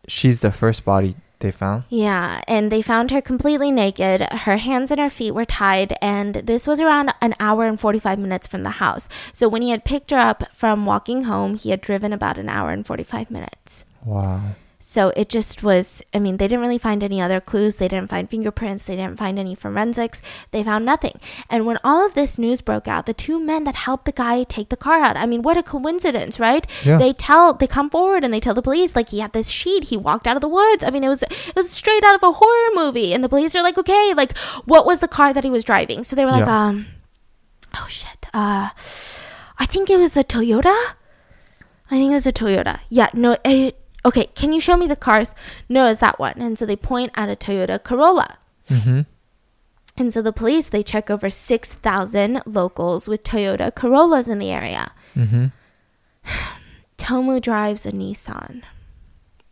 She's the first body they found? Yeah, and they found her completely naked. Her hands and her feet were tied, and this was around an hour and 45 minutes from the house. So when he had picked her up from walking home, he had driven about an hour and 45 minutes. Wow. So it just was, I mean, they didn't really find any other clues. They didn't find fingerprints. They didn't find any forensics. They found nothing. And when all of this news broke out, the two men that helped the guy take the car out, I mean, what a coincidence, right? Yeah. They tell, they come forward and they tell the police, like, he had this sheet. He walked out of the woods. I mean, it was, it was straight out of a horror movie. And the police are like, okay, like, what was the car that he was driving? So they were like, yeah. um, oh shit, uh, I think it was a Toyota. I think it was a Toyota. Yeah, no, it, okay, can you show me the cars? No, it's that one. And so they point at a Toyota Corolla. Mm-hmm. And so the police, they check over 6,000 locals with Toyota Corollas in the area. Mm-hmm. Tomu drives a Nissan.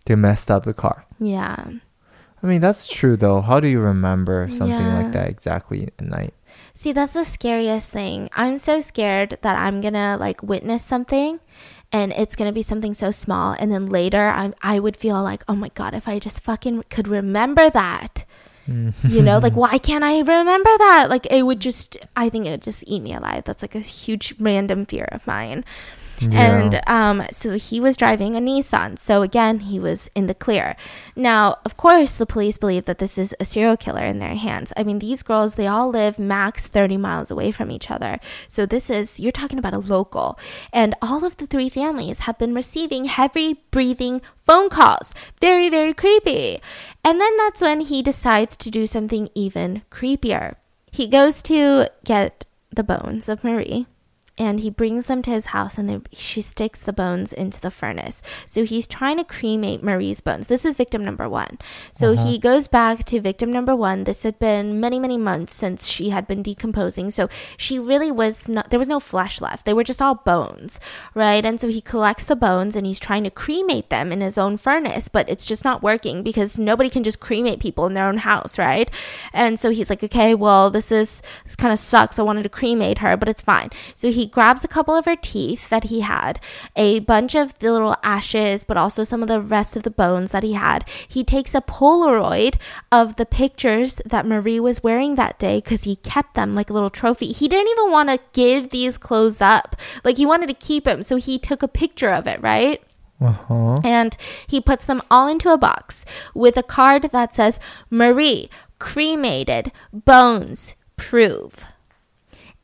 They messed up the car. Yeah. I mean, that's true though. How do you remember something yeah. like that exactly at night? See, that's the scariest thing. I'm so scared that I'm gonna like witness something and it's going to be something so small and then later I I would feel like, "Oh my god, if I just fucking could remember that." Mm. you know, like why can't I remember that? Like it would just I think it would just eat me alive. That's like a huge random fear of mine. Yeah. And um, so he was driving a Nissan. So again, he was in the clear. Now, of course, the police believe that this is a serial killer in their hands. I mean, these girls, they all live max 30 miles away from each other. So this is, you're talking about a local. And all of the three families have been receiving heavy breathing phone calls. Very, very creepy. And then that's when he decides to do something even creepier. He goes to get the bones of Mari and he brings them to his house and they, she sticks the bones into the furnace. So he's trying to cremate Mari's bones. This is victim number one. So Uh-huh. he goes back to victim number one. This had been many, many months since she had been decomposing. So she really was not, there was no flesh left. They were just all bones, right? And so he collects the bones and he's trying to cremate them in his own furnace, but it's just not working because nobody can just cremate people in their own house, right? And so he's like, okay, well, this is, this kind of sucks. I wanted to cremate her, but it's fine. So he grabs a couple of her teeth that he had, a bunch of the little ashes, but also some of the rest of the bones that he had. He takes a Polaroid of the pictures that Mari was wearing that day because he kept them like a little trophy. He didn't even want to give these clothes up. Like he wanted to keep them. So he took a picture of it, right? Uh-huh. and he puts them all into a box with a card that says Mari cremated bones prove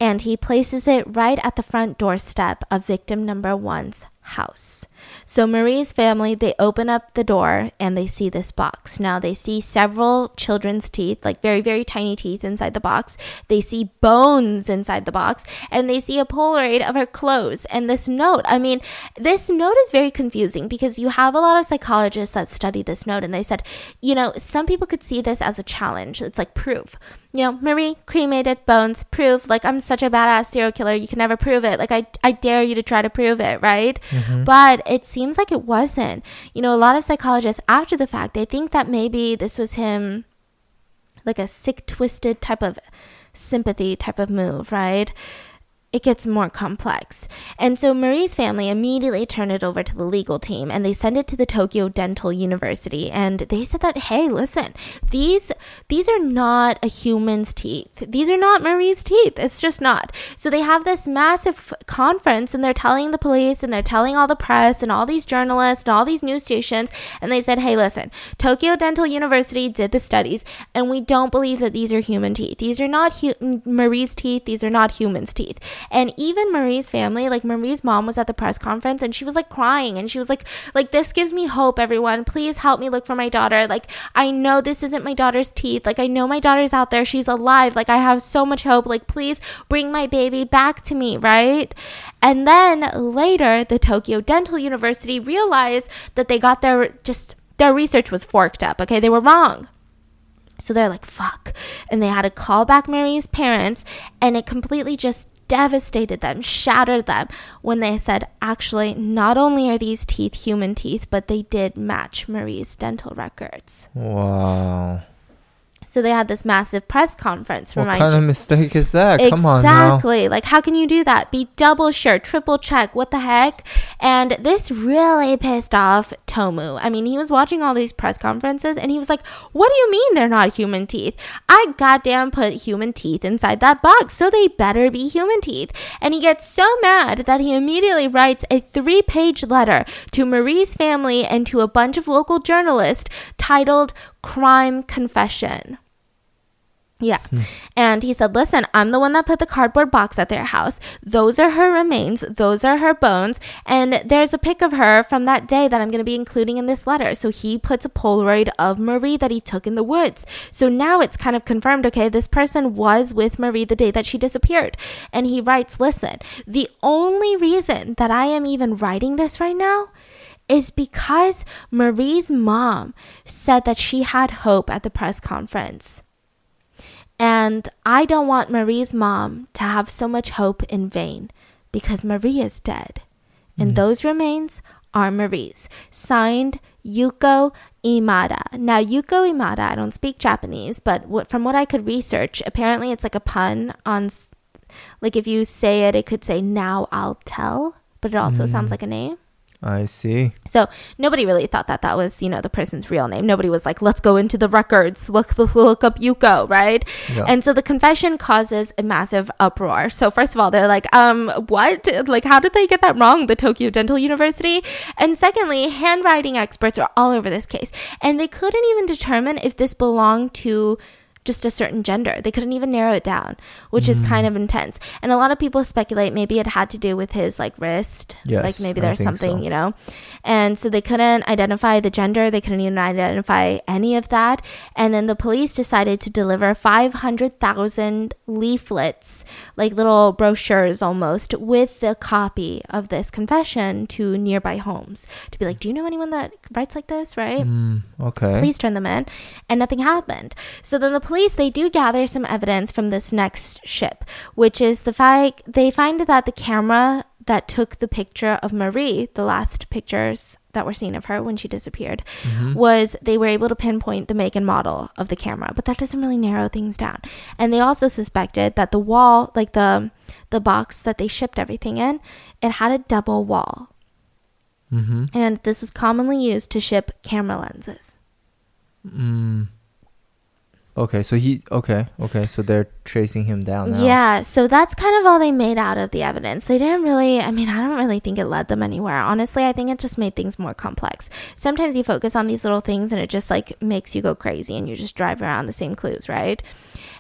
and he places it right at the front doorstep of victim number one's house. So Mari's family, they open up the door and they see this box. Now they see several children's teeth, like very, very tiny teeth inside the box. They see bones inside the box and they see a Polaroid of her clothes and this note. I mean, this note is very confusing because you have a lot of psychologists that study this note and they said, you know, some people could see this as a challenge. It's like proof you know, Mari cremated bones, prove like I'm such a badass serial killer. You can never prove it. Like I, I dare you to try to prove it, right? Mm-hmm. But it seems like it wasn't. You know, a lot of psychologists after the fact they think that maybe this was him, like a sick, twisted type of sympathy type of move, right? It gets more complex. And so Mari's family immediately turned it over to the legal team and they sent it to the Tokyo Dental University and they said that hey, listen, these these are not a human's teeth. These are not Mari's teeth. It's just not. So they have this massive conference and they're telling the police and they're telling all the press and all these journalists and all these news stations and they said, "Hey, listen, Tokyo Dental University did the studies and we don't believe that these are human teeth. These are not hu- Mari's teeth. These are not humans' teeth." And even Mari's family, like Mari's mom was at the press conference and she was like crying and she was like like this gives me hope everyone. Please help me look for my daughter. Like I know this isn't my daughter's teeth. Like I know my daughter's out there. She's alive. Like I have so much hope. Like please bring my baby back to me, right? And then later the Tokyo Dental University realized that they got their just their research was forked up. Okay? They were wrong. So they're like, fuck. And they had to call back Mari's parents, and it completely just devastated them, shattered them when they said, actually, not only are these teeth human teeth, but they did match Mari's dental records. Wow. So they had this massive press conference. What kind you- of mistake is that? Come on. Exactly. Like, how can you do that? Be double sure, triple check. What the heck? And this really pissed off Tomu. I mean, he was watching all these press conferences and he was like, What do you mean they're not human teeth? I goddamn put human teeth inside that box, so they better be human teeth. And he gets so mad that he immediately writes a three page letter to Mari's family and to a bunch of local journalists titled Crime Confession. Yeah. Hmm. And he said, Listen, I'm the one that put the cardboard box at their house. Those are her remains. Those are her bones. And there's a pic of her from that day that I'm going to be including in this letter. So he puts a Polaroid of Mari that he took in the woods. So now it's kind of confirmed okay, this person was with Mari the day that she disappeared. And he writes, Listen, the only reason that I am even writing this right now is because Mari's mom said that she had hope at the press conference. And I don't want Mari's mom to have so much hope in vain because Mari is dead. And mm. those remains are Mari's. Signed, Yuko Imada. Now, Yuko Imada, I don't speak Japanese, but what, from what I could research, apparently it's like a pun on, like if you say it, it could say, now I'll tell, but it also sounds mm. like a name. I see. So nobody really thought that that was, you know, the person's real name. Nobody was like, let's go into the records, look, look, look up Yuko, right? Yeah. And so the confession causes a massive uproar. So first of all, they're like, um, what? Like, how did they get that wrong? The Tokyo Dental University. And secondly, handwriting experts are all over this case, and they couldn't even determine if this belonged to just a certain gender. They couldn't even narrow it down, which is kind of intense. And a lot of people speculate maybe it had to do with his like wrist. Yes, like maybe there's something, so. you know. And so they couldn't identify the gender, they couldn't even identify any of that. And then the police decided to deliver 500,000 leaflets, like little brochures almost, with the copy of this confession to nearby homes to be like, "Do you know anyone that writes like this?" right? Mm, okay. please turn them in and nothing happened so then the police they do gather some evidence from this next ship which is the fact they find that the camera that took the picture of Mari the last pictures that were seen of her when she disappeared was they were able to pinpoint the make and model of the camera but that doesn't really narrow things down and they also suspected that the wall like the the box that they shipped everything in it had a double wall Mm-hmm. and this was commonly used to ship camera lenses Mm. Okay, so he okay, okay, so they're tracing him down now. Yeah, so that's kind of all they made out of the evidence. They didn't really, I mean, I don't really think it led them anywhere. Honestly, I think it just made things more complex. Sometimes you focus on these little things and it just like makes you go crazy and you just drive around the same clues, right?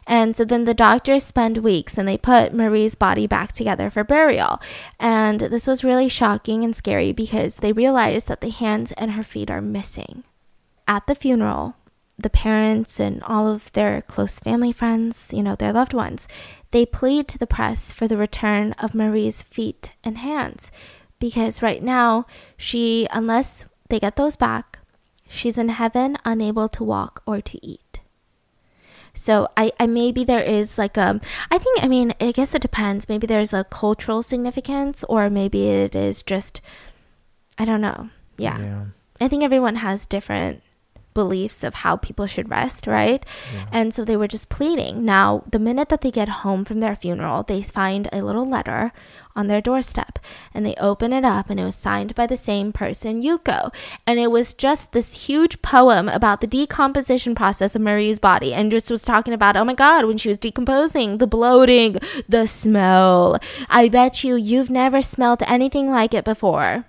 And so then the doctors spend weeks and they put Mari's body back together for burial. And this was really shocking and scary because they realized that the hands and her feet are missing. At the funeral, the parents and all of their close family friends, you know, their loved ones, they plead to the press for the return of Mari's feet and hands because right now she unless they get those back, she's in heaven unable to walk or to eat. So I, I maybe there is like a I think I mean I guess it depends. Maybe there's a cultural significance or maybe it is just I don't know. Yeah. Yeah. I think everyone has different beliefs of how people should rest, right? And so they were just pleading. Now, the minute that they get home from their funeral, they find a little letter on their doorstep and they open it up and it was signed by the same person, Yuko. And it was just this huge poem about the decomposition process of Mari's body and just was talking about, oh my God, when she was decomposing, the bloating, the smell. I bet you you've never smelled anything like it before.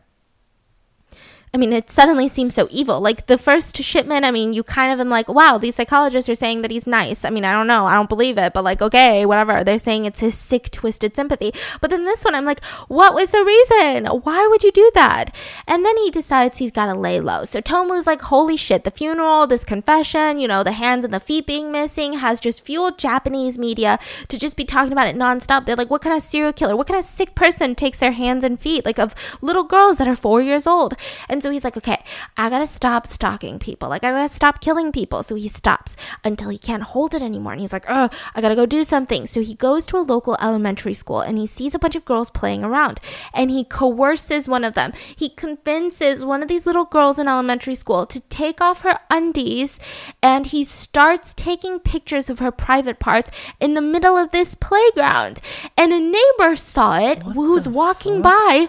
I mean, it suddenly seems so evil. Like the first shipment, I mean, you kind of am like, wow, these psychologists are saying that he's nice. I mean, I don't know. I don't believe it, but like, okay, whatever. They're saying it's his sick, twisted sympathy. But then this one, I'm like, what was the reason? Why would you do that? And then he decides he's got to lay low. So Tomu's like, holy shit, the funeral, this confession, you know, the hands and the feet being missing has just fueled Japanese media to just be talking about it nonstop. They're like, what kind of serial killer, what kind of sick person takes their hands and feet, like of little girls that are four years old? And so he's like, okay, I gotta stop stalking people. Like, I gotta stop killing people. So he stops until he can't hold it anymore. And he's like, oh, I gotta go do something. So he goes to a local elementary school and he sees a bunch of girls playing around and he coerces one of them. He convinces one of these little girls in elementary school to take off her undies and he starts taking pictures of her private parts in the middle of this playground. And a neighbor saw it who was walking by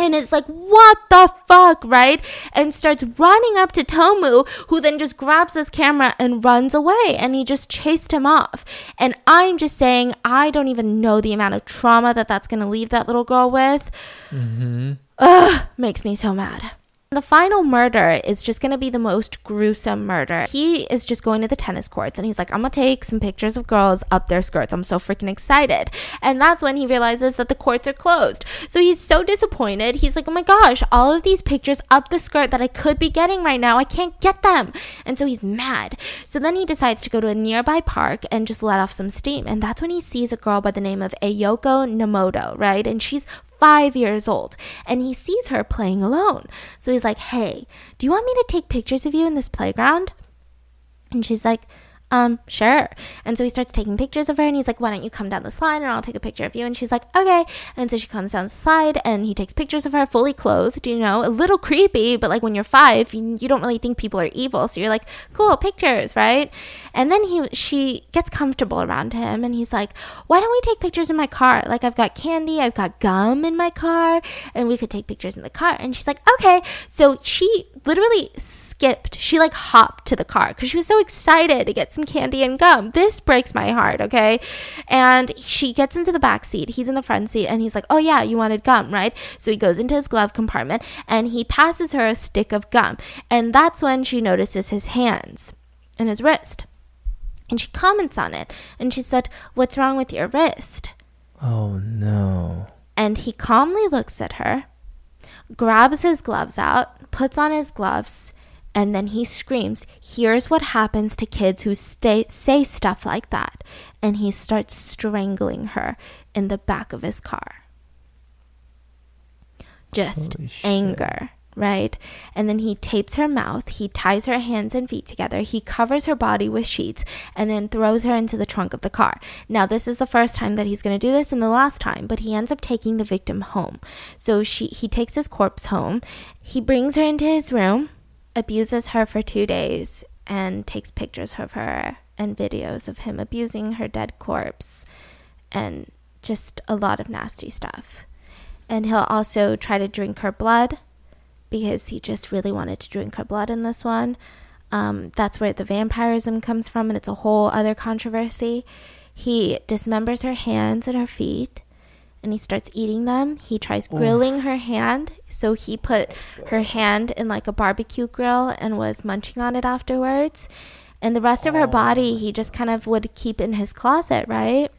and it's like, what the fuck, right? And starts running up to Tomu, who then just grabs his camera and runs away. And he just chased him off. And I'm just saying, I don't even know the amount of trauma that that's going to leave that little girl with. Mm-hmm. Ugh, makes me so mad. The final murder is just gonna be the most gruesome murder. He is just going to the tennis courts and he's like, I'm gonna take some pictures of girls up their skirts. I'm so freaking excited. And that's when he realizes that the courts are closed. So he's so disappointed. He's like, oh my gosh, all of these pictures up the skirt that I could be getting right now, I can't get them. And so he's mad. So then he decides to go to a nearby park and just let off some steam. And that's when he sees a girl by the name of Ayoko Namoto, right? And she's five years old and he sees her playing alone. So he's like, Hey, do you want me to take pictures of you in this playground? And she's like, um, sure. And so he starts taking pictures of her and he's like, why don't you come down the slide and I'll take a picture of you? And she's like, okay. And so she comes down the slide and he takes pictures of her fully clothed, you know, a little creepy, but like when you're five, you, you don't really think people are evil. So you're like, cool, pictures, right? And then he, she gets comfortable around him and he's like, why don't we take pictures in my car? Like I've got candy, I've got gum in my car and we could take pictures in the car. And she's like, okay. So she literally skipped. She like hopped to the car because she was so excited to get some candy and gum. This breaks my heart, okay? And she gets into the back seat. He's in the front seat and he's like, "Oh yeah, you wanted gum, right?" So he goes into his glove compartment and he passes her a stick of gum. And that's when she notices his hands and his wrist. And she comments on it and she said, What's wrong with your wrist? Oh no. And he calmly looks at her, grabs his gloves out, puts on his gloves, and then he screams, Here's what happens to kids who stay, say stuff like that. And he starts strangling her in the back of his car. Just Holy shit. anger, right? And then he tapes her mouth, he ties her hands and feet together, he covers her body with sheets, and then throws her into the trunk of the car. Now, this is the first time that he's going to do this and the last time, but he ends up taking the victim home. So she he takes his corpse home, he brings her into his room, abuses her for 2 days and takes pictures of her and videos of him abusing her dead corpse and just a lot of nasty stuff. And he'll also try to drink her blood because he just really wanted to drink her blood in this one. Um, that's where the vampirism comes from, and it's a whole other controversy. He dismembers her hands and her feet, and he starts eating them. He tries oh. grilling her hand, so he put her hand in like a barbecue grill and was munching on it afterwards. And the rest of her body, oh. he just kind of would keep in his closet, right?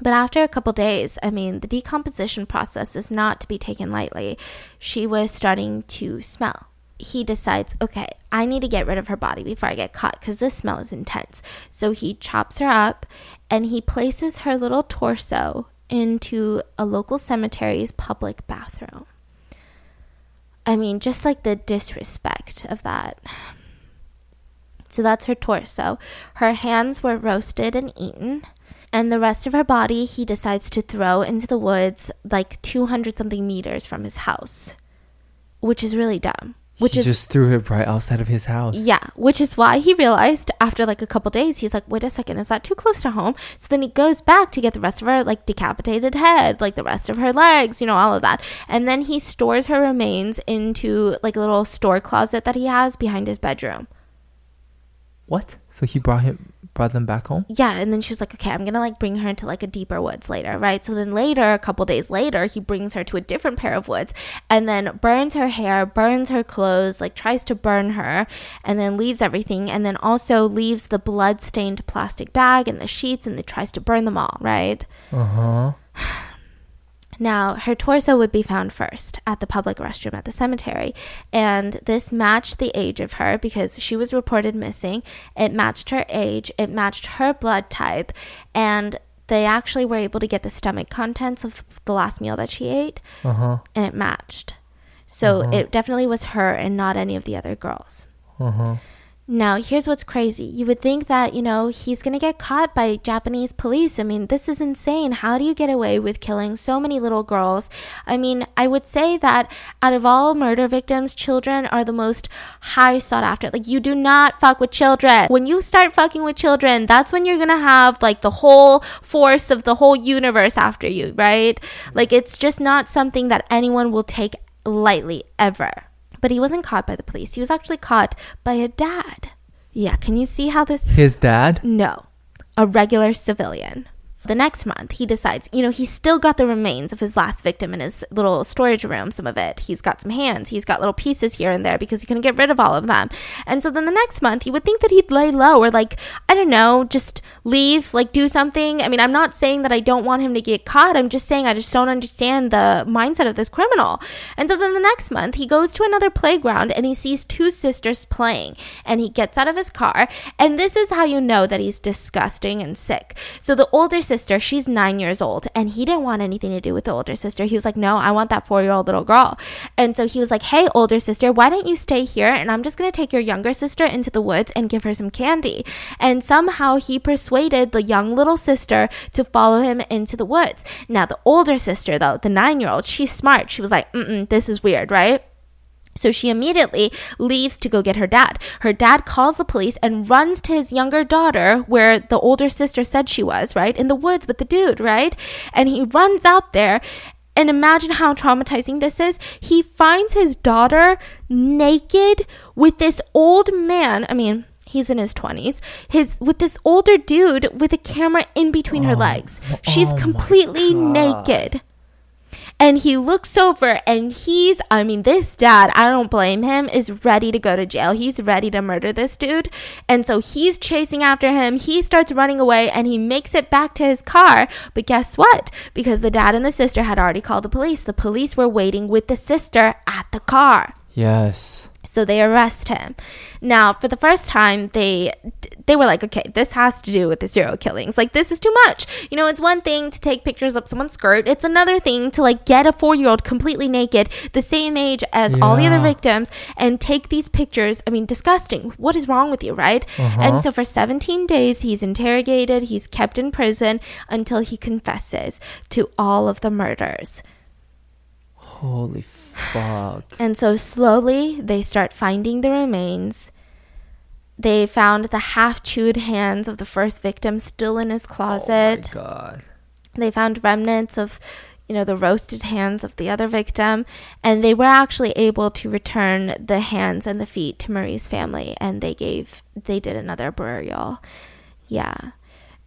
But after a couple days, I mean, the decomposition process is not to be taken lightly. She was starting to smell. He decides, okay, I need to get rid of her body before I get caught because this smell is intense. So he chops her up and he places her little torso into a local cemetery's public bathroom. I mean, just like the disrespect of that. So that's her torso. Her hands were roasted and eaten and the rest of her body he decides to throw into the woods like 200 something meters from his house which is really dumb which he is just threw it right outside of his house. yeah which is why he realized after like a couple days he's like wait a second is that too close to home so then he goes back to get the rest of her like decapitated head like the rest of her legs you know all of that and then he stores her remains into like a little store closet that he has behind his bedroom What? So he brought him brought them back home? yeah and then she was like okay i'm gonna like bring her into like a deeper woods later right so then later a couple days later he brings her to a different pair of woods and then burns her hair burns her clothes like tries to burn her and then leaves everything and then also leaves the blood stained plastic bag and the sheets and then tries to burn them all right Uh-huh. Now, her torso would be found first at the public restroom at the cemetery, and this matched the age of her because she was reported missing. It matched her age, it matched her blood type, and they actually were able to get the stomach contents of the last meal that she ate, Uh-huh. and it matched. So it definitely was her and not any of the other girls. Uh-huh. Now, here's what's crazy. You would think that, you know, he's going to get caught by Japanese police. I mean, this is insane. How do you get away with killing so many little girls? I mean, I would say that out of all murder victims, children are the most high sought after. Like, you do not fuck with children. When you start fucking with children, that's when you're going to have like the whole force of the whole universe after you, right? Like, it's just not something that anyone will take lightly ever. But he wasn't caught by the police. He was actually caught by a dad. Yeah, can you see how this? His dad? No, a regular civilian. The next month, he decides, you know, he's still got the remains of his last victim in his little storage room, some of it. He's got some hands, he's got little pieces here and there because he couldn't get rid of all of them. And so then the next month, you would think that he'd lay low or, like, I don't know, just leave, like, do something. I mean, I'm not saying that I don't want him to get caught. I'm just saying I just don't understand the mindset of this criminal. And so then the next month, he goes to another playground and he sees two sisters playing. And he gets out of his car. And this is how you know that he's disgusting and sick. So the older sister, she's nine years old, and he didn't want anything to do with the older sister. He was like, No, I want that four year old little girl. And so he was like, Hey, older sister, why don't you stay here? And I'm just going to take your younger sister into the woods and give her some candy. And somehow he persuaded the young little sister to follow him into the woods. Now, the older sister, though, the nine year old, she's smart. She was like, Mm-mm, This is weird, right? So she immediately leaves to go get her dad. Her dad calls the police and runs to his younger daughter, where the older sister said she was, right? In the woods with the dude, right? And he runs out there. And imagine how traumatizing this is. He finds his daughter naked with this old man. I mean, he's in his 20s. His with this older dude with a camera in between her oh, legs. She's oh completely naked. And he looks over and he's, I mean, this dad, I don't blame him, is ready to go to jail. He's ready to murder this dude. And so he's chasing after him. He starts running away and he makes it back to his car. But guess what? Because the dad and the sister had already called the police, the police were waiting with the sister at the car. Yes. So they arrest him. Now, for the first time, they they were like, okay, this has to do with the serial killings. Like, this is too much. You know, it's one thing to take pictures of someone's skirt. It's another thing to like get a four year old completely naked, the same age as all the other victims, and take these pictures. I mean, disgusting. What is wrong with you, right? Uh-huh. And so for 17 days, he's interrogated. He's kept in prison until he confesses to all of the murders. Holy fuck. And so slowly they start finding the remains. They found the half chewed hands of the first victim still in his closet. Oh my god. They found remnants of, you know, the roasted hands of the other victim. And they were actually able to return the hands and the feet to Mari's family. And they gave, they did another burial. Yeah.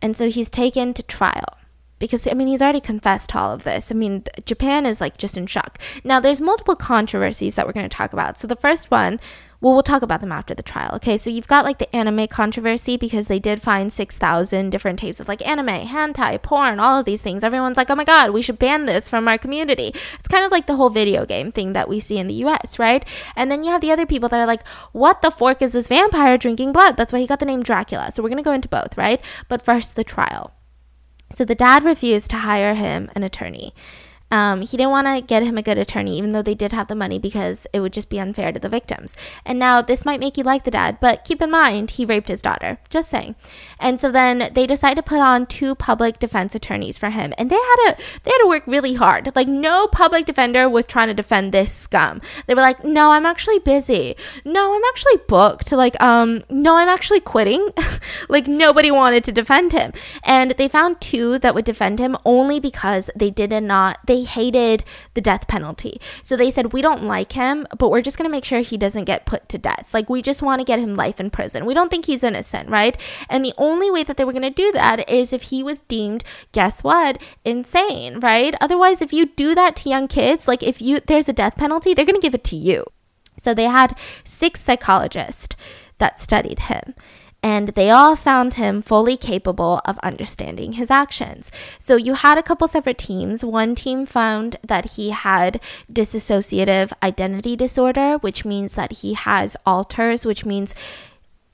And so he's taken to trial because I mean he's already confessed all of this. I mean Japan is like just in shock. Now there's multiple controversies that we're going to talk about. So the first one, well we'll talk about them after the trial. Okay? So you've got like the anime controversy because they did find 6,000 different tapes of like anime, hentai, porn, all of these things. Everyone's like, "Oh my god, we should ban this from our community." It's kind of like the whole video game thing that we see in the US, right? And then you have the other people that are like, "What the fork is this vampire drinking blood?" That's why he got the name Dracula. So we're going to go into both, right? But first the trial. So the dad refused to hire him an attorney. Um, he didn't want to get him a good attorney, even though they did have the money, because it would just be unfair to the victims. And now this might make you like the dad, but keep in mind he raped his daughter. Just saying. And so then they decide to put on two public defense attorneys for him, and they had to they had to work really hard. Like no public defender was trying to defend this scum. They were like, "No, I'm actually busy. No, I'm actually booked. Like, um, no, I'm actually quitting." like nobody wanted to defend him, and they found two that would defend him only because they did not they hated the death penalty. So they said, "We don't like him, but we're just going to make sure he doesn't get put to death. Like we just want to get him life in prison. We don't think he's innocent, right?" And the only way that they were going to do that is if he was deemed, guess what, insane, right? Otherwise, if you do that to young kids, like if you there's a death penalty, they're going to give it to you. So they had six psychologists that studied him. And they all found him fully capable of understanding his actions. So you had a couple separate teams. One team found that he had dissociative identity disorder, which means that he has alters, which means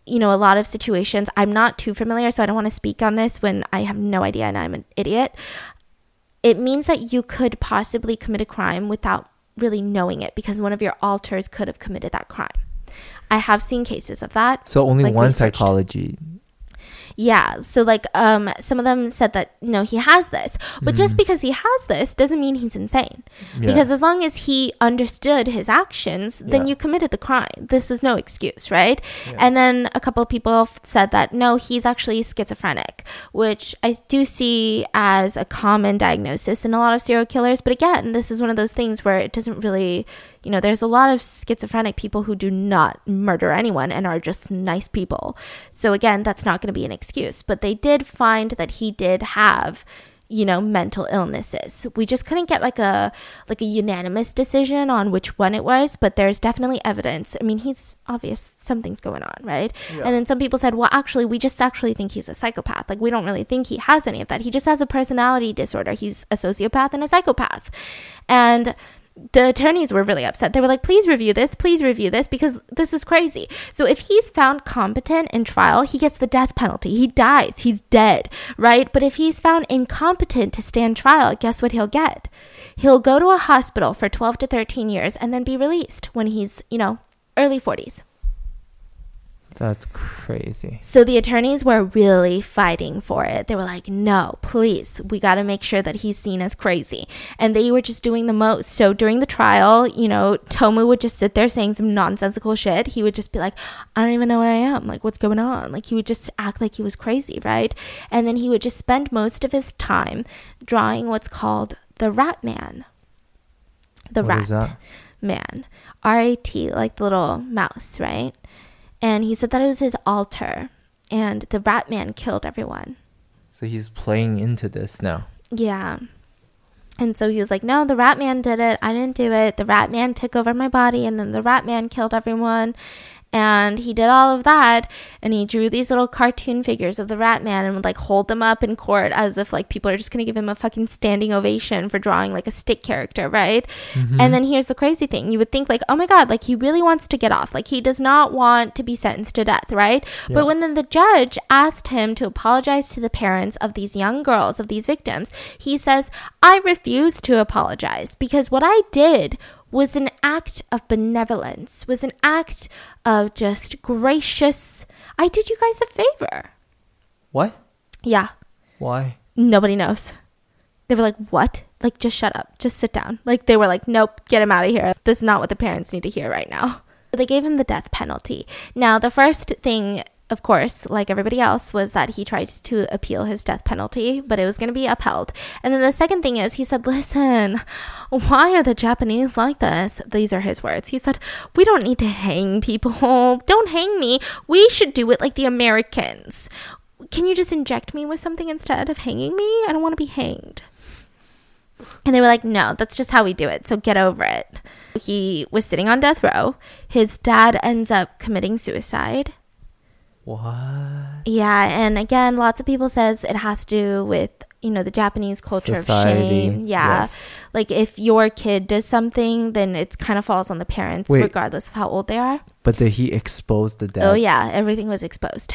you know, a lot of situations. I'm not too familiar, so I don't want to speak on this when I have no idea and I'm an idiot. It means that you could possibly commit a crime without really knowing it because one of your alters could have committed that crime. I have seen cases of that. So only like, one psychology. Yeah. So like um some of them said that no, he has this. But just because he has this doesn't mean he's insane. Mm-hmm. Yeah. Because as long as he understood his actions, then Yeah. you committed the crime. This is no excuse, right? And then a couple of people said that no, he's actually schizophrenic, which I do see as a common diagnosis in a lot of serial killers. But again, this is one of those things where it doesn't really, you know, there's a lot of schizophrenic people who do not murder anyone and are just nice people. So again, that's not going to be an excuse. But they did find that he did have you know mental illnesses. We just couldn't get like a like a unanimous decision on which one it was but there's definitely evidence. I mean he's obvious something's going on right? And then some people said well actually we just actually think he's a psychopath. Like we don't really think he has any of that. He just has a personality disorder. He's a sociopath and a psychopath. And the attorneys were really upset. They were like, please review this, please review this, because this is crazy. So if he's found competent in trial, he gets the death penalty. He dies, he's dead, right? But if he's found incompetent to stand trial, guess what he'll get? He'll go to a hospital for 12 to 13 years and then be released when he's, you know, early 40s. That's crazy. So the attorneys were really fighting for it. They were like, no, please, we got to make sure that he's seen as crazy. And they were just doing the most. So during the trial, you know, Tsutomu would just sit there saying some nonsensical shit. He would just be like, I don't even know where I am. Like, what's going on? Like, he would just act like he was crazy, right? And then he would just spend most of his time drawing what's called the rat man. The What rat man. R A T, like the little mouse, right? And he said that it was his alter. And the rat man killed everyone. So he's playing into this now. Yeah. And so he was like, No, the rat man did it. I didn't do it. The rat man took over my body, and then the rat man killed everyone. And he did all of that, and he drew these little cartoon figures of the rat man and would like hold them up in court as if like people are just gonna give him a fucking standing ovation for drawing like a stick character, right? Mm-hmm. And then here's the crazy thing you would think, like, oh my god, like he really wants to get off. Like he does not want to be sentenced to death, right? Yeah. But when then the judge asked him to apologize to the parents of these young girls, of these victims, he says, I refuse to apologize because what I did was an act of benevolence, was an act of just gracious. I did you guys a favor. What? Yeah, Why? nobody knows. They were like, What? Like, just shut up. Just sit down. Like, they were like, Nope, get him out of here. This is not what the parents need to hear right now. They gave him the death penalty. Now, the first thing, of course, like everybody else, was that he tried to appeal his death penalty, but it was going to be upheld. And then the second thing is, he said, Listen, why are the Japanese like this? These are his words. He said, We don't need to hang people. Don't hang me. We should do it like the Americans. Can you just inject me with something instead of hanging me? I don't want to be hanged. And they were like, no, that's just how we do it. So get over it. He was sitting on death row. His dad ends up committing suicide. What? Yeah, and again, lots of people says it has to do with you know the Japanese culture Society, of shame. Yeah, yes. like if your kid does something, then it kind of falls on the parents, Wait. regardless of how old they are. But did he expose the dad? Oh yeah, everything was exposed.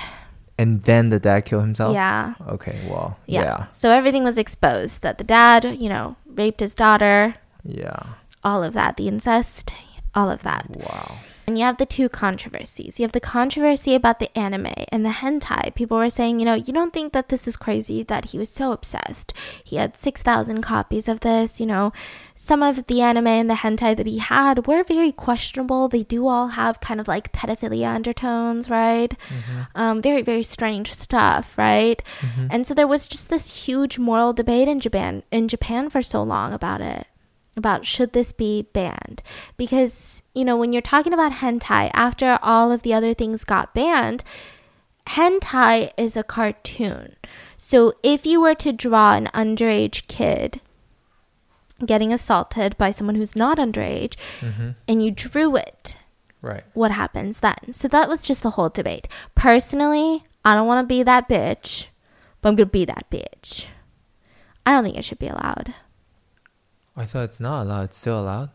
And then the dad killed himself? Yeah. Okay, well, yeah, yeah. So everything was exposed. That the dad, you know, raped his daughter. Yeah. All of that, the incest, all of that. Wow. And you have the two controversies. You have the controversy about the anime and the hentai. People were saying, you know, you don't think that this is crazy that he was so obsessed. He had 6,000 copies of this, you know. Some of the anime and the hentai that he had were very questionable. They do all have kind of like pedophilia undertones, right? Um, very, very strange stuff, right? And so there was just this huge moral debate in Japan in Japan for so long about it about should this be banned? Because you know when you're talking about hentai after all of the other things got banned hentai is a cartoon. So if you were to draw an underage kid getting assaulted by someone who's not underage mm-hmm. and you drew it Right. what happens then? So that was just the whole debate. Personally i don't want to be that bitch but i'm gonna be that bitch. I don't think it should be allowed I thought it's not allowed. It's still allowed?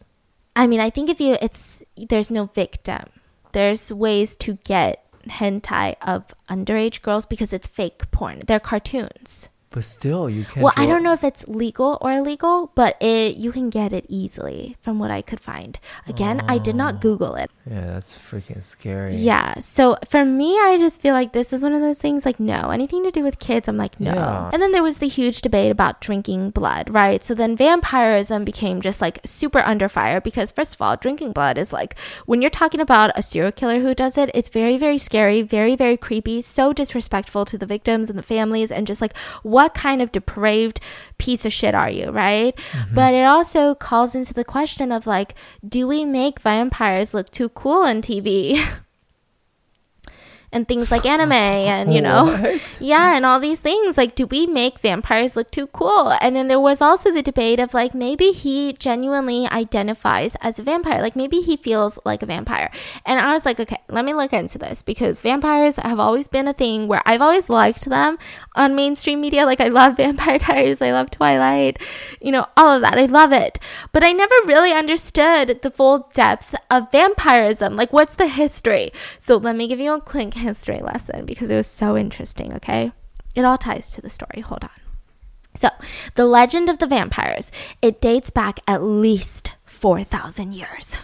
I mean, I think if you, it's, there's no victim. There's ways to get hentai of underage girls because it's fake porn. They're cartoons. But still, you can't. Well, I don't know if it's legal or illegal, but it you can get it easily from what I could find. Again, I did not oh. Google it. Yeah, that's freaking scary. Yeah. So for me, I just feel like this is one of those things like, no, anything to do with kids, I'm like, no. Yeah. And then there was the huge debate about drinking blood, right? So then vampirism became just like super under fire because, first of all, drinking blood is like when you're talking about a serial killer who does it, it's very, very scary, very, very creepy, so disrespectful to the victims and the families, and just like, what kind of depraved piece of shit are you, right? Mm-hmm. But it also calls into the question of like, do we make vampires look too cool on TV? and things like anime and you know. What? yeah and all these things. Like do we make vampires look too cool? And then there was also the debate of like maybe he genuinely identifies as a vampire. Like maybe he feels like a vampire. And i was like okay let me look into this because vampires have always been a thing where i've always liked them on mainstream media. Like i love vampire diaries. I love twilight you know all of that. I love it. But i never really understood the full depth of vampirism. Like what's the history? So let me give you a quick history lesson because it was so interesting okay? It all ties to the story. Hold on. So the legend of the vampires it dates back at least 4000 years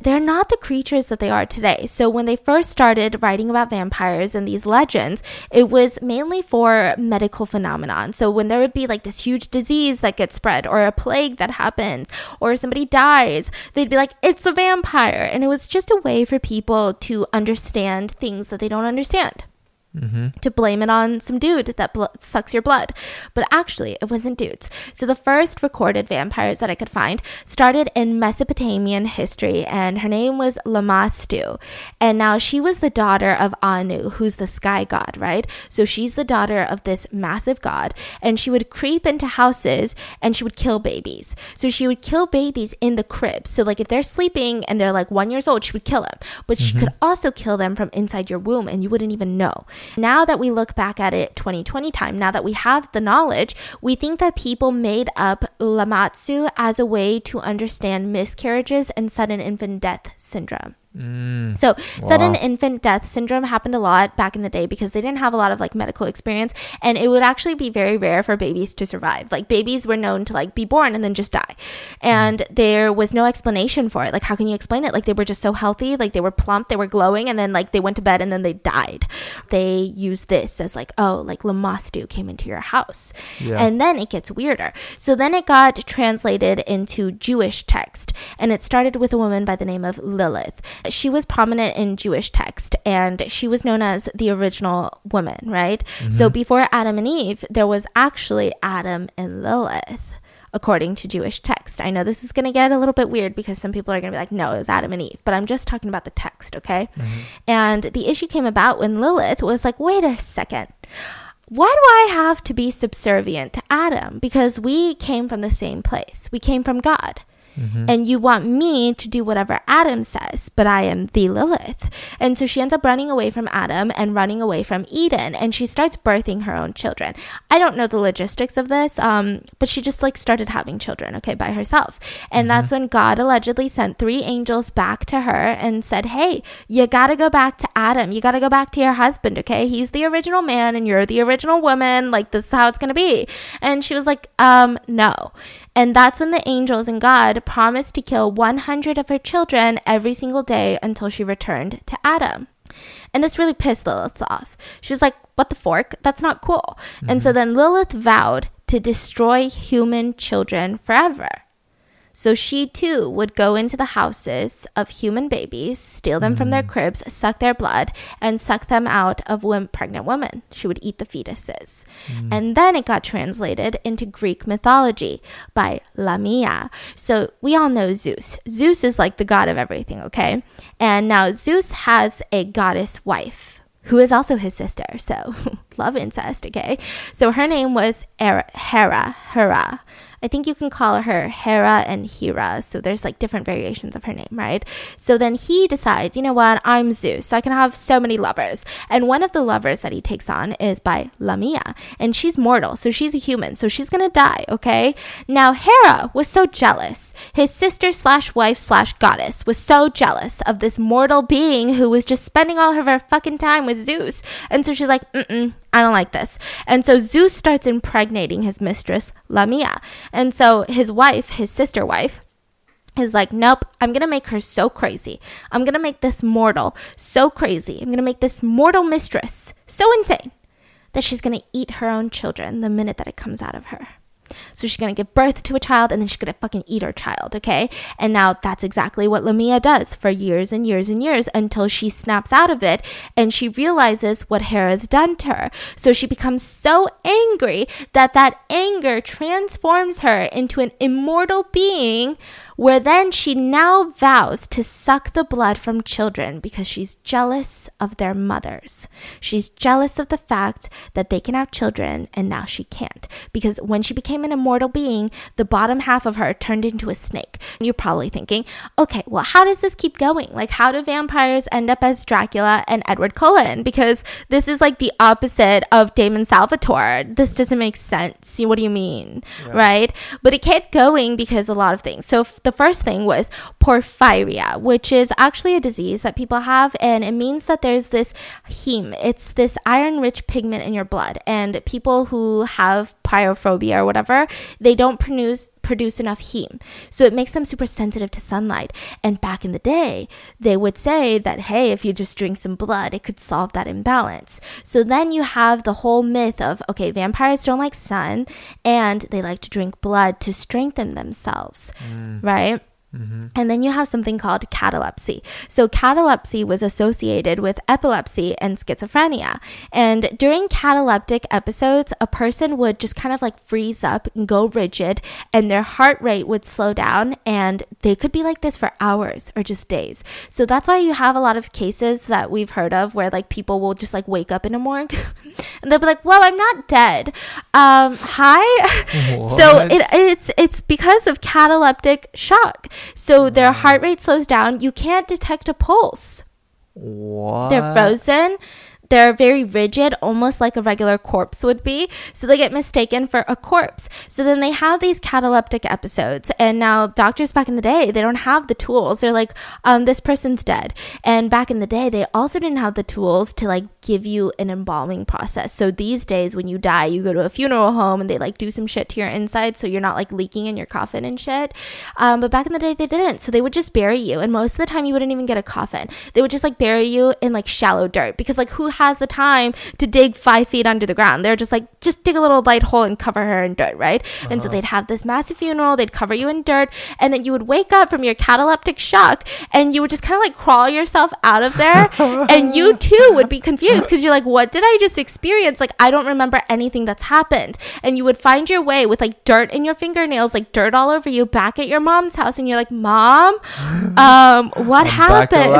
they're not the creatures that they are today. So when they first started writing about vampires and these legends, it was mainly for medical phenomenon. So when there would be like this huge disease that gets spread or a plague that happens or somebody dies, they'd be like, it's a vampire. And it was just a way for people to understand things that they don't understand. Mm-hmm. to blame it on some dude that bl- sucks your blood. But actually, it wasn't dudes. So the first recorded vampires that I could find started in Mesopotamian history, and her name was Lamastu. And now she was the daughter of Anu, who's the sky god, right? So she's the daughter of this massive god, and she would creep into houses and she would kill babies. So she would kill babies in the crib. So like if they're sleeping and they're like one years old, she would kill them. But she could mm-hmm. also kill them from inside your womb, and you wouldn't even know. Now that we look back at it 2020 time, now that we have the knowledge, we think that people made up Lamastu as a way to understand miscarriages and sudden infant death syndrome. Mm. So, sudden infant death syndrome happened a lot back in the day because they didn't have a lot of like medical experience and it would actually be very rare for babies to survive. Like babies were known to like be born and then just die. And mm. there was no explanation for it. Like how can you explain it? Like they were just so healthy, like they were plump, they were glowing and then like they went to bed and then they died. They used this as like, oh, like Lamastu came into your house. Yeah. And then it gets weirder. So then it got translated into Jewish text, and it started with a woman by the name of Lilith. She was prominent in Jewish text, and she was known as the original woman, right? So mm-hmm. before Adam and Eve, there was actually Adam and Lilith. According to Jewish text. I know this is going to get a little bit weird because some people are going to be like, no, it was Adam and Eve. But I'm just talking about the text, okay? Mm-hmm. And the issue came about when Lilith was like, wait a second why do I have to be subservient to Adam? Because we came from the same place. We came from God. And you want me to do whatever Adam says, but I am the Lilith. And so she ends up running away from Adam and running away from Eden, and she starts birthing her own children. I don't know the logistics of this, um, but she just like started having children, okay, by herself. And that's when God allegedly sent three angels back to her and said, Hey, you gotta go back to Adam. You gotta go back to your husband, okay? He's the original man and you're the original woman. Like, this is how it's gonna be. And she was like, Um, no. And that's when the angels and God promised to kill 100 of her children every single day until she returned to Adam. And this really pissed Lilith off. She was like, What the fork? That's not cool. And so mm-hmm. then Lilith vowed to destroy human children forever. So she too would go into the houses of human babies, steal them from their mm. cribs, suck their blood, and suck them out of pregnant women. She would eat the fetuses. Mm. And then it got translated into Greek mythology by Lamia. So we all know Zeus. Zeus is like the god of everything, okay? And now Zeus has a goddess wife who is also his sister. So love incest, okay? So her name was Hera, Hera, Hera. I think you can call her Hera and Hera. So there's like different variations of her name, right? So then he decides, you know what? I'm Zeus. I can have so many lovers. And one of the lovers that he takes on is by Lamia. And she's mortal. So she's a human. So she's going to die, okay? Now Hera was so jealous. His sister slash wife slash goddess was so jealous of this mortal being who was just spending all of her fucking time with Zeus. And so she's like, mm-mm, I don't like this. And so Zeus starts impregnating his mistress, Lamia. And so his wife, his sister wife, is like, nope, I'm gonna make her so crazy. I'm gonna make this mortal so crazy. I'm gonna make this mortal mistress so insane that she's gonna eat her own children the minute that it comes out of her. So she's gonna give birth to a child and then she's gonna fucking eat her child, okay? And now that's exactly what Lamia does for years and years and years until she snaps out of it and she realizes what Hera's done to her. So she becomes so angry that that anger transforms her into an immortal being where then she now vows to suck the blood from children because she's jealous of their mothers. She's jealous of the fact that they can have children and now she can't. Because when she became an immortal being, the bottom half of her turned into a snake. You're probably thinking, okay, well, how does this keep going? Like, how do vampires end up as Dracula and Edward Cullen? Because this is like the opposite of Damon Salvatore. This doesn't make sense. What do you mean? Right? But it kept going because a lot of things. So f- the first thing was porphyria, which is actually a disease that people have, and it means that there's this heme. It's this iron-rich pigment in your blood, and people who have pyrophobia or whatever, they don't produce produce enough heme. So it makes them super sensitive to sunlight. And back in the day, they would say that, hey, if you just drink some blood, it could solve that imbalance. So then you have the whole myth of, okay, vampires don't like sun and they like to drink blood to strengthen themselves, mm. right? Mm-hmm. And then you have something called catalepsy. So, catalepsy was associated with epilepsy and schizophrenia. And during cataleptic episodes, a person would just kind of like freeze up and go rigid, and their heart rate would slow down, and they could be like this for hours or just days. So, that's why you have a lot of cases that we've heard of where like people will just like wake up in a morgue and they'll be like, Well, I'm not dead. Um, hi. so, it, it's, it's because of cataleptic shock. So their heart rate slows down. You can't detect a pulse. What? They're frozen. They're very rigid, almost like a regular corpse would be. So they get mistaken for a corpse. So then they have these cataleptic episodes. And now doctors back in the day, they don't have the tools. They're like, um, this person's dead. And back in the day, they also didn't have the tools to like give you an embalming process. So these days, when you die, you go to a funeral home and they like do some shit to your inside so you're not like leaking in your coffin and shit. Um, but back in the day, they didn't. So they would just bury you. And most of the time, you wouldn't even get a coffin. They would just like bury you in like shallow dirt because like who has the time to dig five feet under the ground? They're just like, just dig a little light hole and cover her in dirt, right? And so they'd have this massive funeral, they'd cover you in dirt, and then you would wake up from your cataleptic shock and you would just kind of like crawl yourself out of there. and you too would be confused because you're like, what did I just experience? Like, I don't remember anything that's happened. And you would find your way with like dirt in your fingernails, like dirt all over you, back at your mom's house, and you're like, Mom, um, what I'm happened?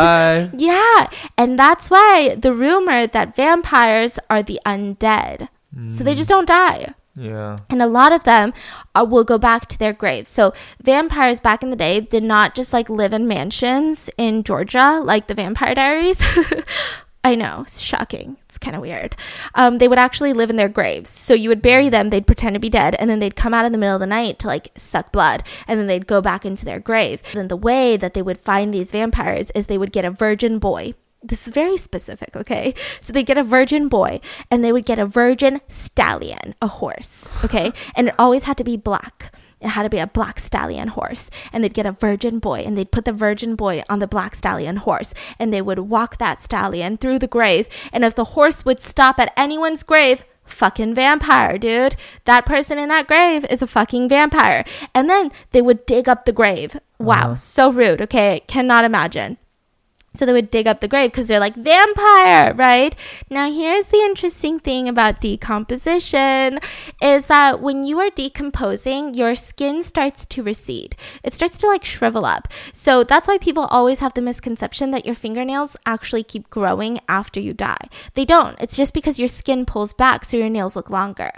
Yeah, and that's why the rumor that vampires are the undead. So they just don't die. Yeah. And a lot of them uh, will go back to their graves. So vampires back in the day did not just like live in mansions in Georgia like the Vampire Diaries. I know, it's shocking. It's kind of weird. Um, they would actually live in their graves. So you would bury them, they'd pretend to be dead, and then they'd come out in the middle of the night to like suck blood, and then they'd go back into their grave. Then the way that they would find these vampires is they would get a virgin boy. This is very specific, okay? So they get a virgin boy and they would get a virgin stallion, a horse, okay? And it always had to be black. It had to be a black stallion horse. And they'd get a virgin boy and they'd put the virgin boy on the black stallion horse and they would walk that stallion through the grave. And if the horse would stop at anyone's grave, fucking vampire, dude. That person in that grave is a fucking vampire. And then they would dig up the grave. Wow, uh-huh. so rude, okay? Cannot imagine. So they would dig up the grave because they're like, vampire, right? Now, here's the interesting thing about decomposition is that when you are decomposing, your skin starts to recede. It starts to like shrivel up. So that's why people always have the misconception that your fingernails actually keep growing after you die. They don't. It's just because your skin pulls back so your nails look longer.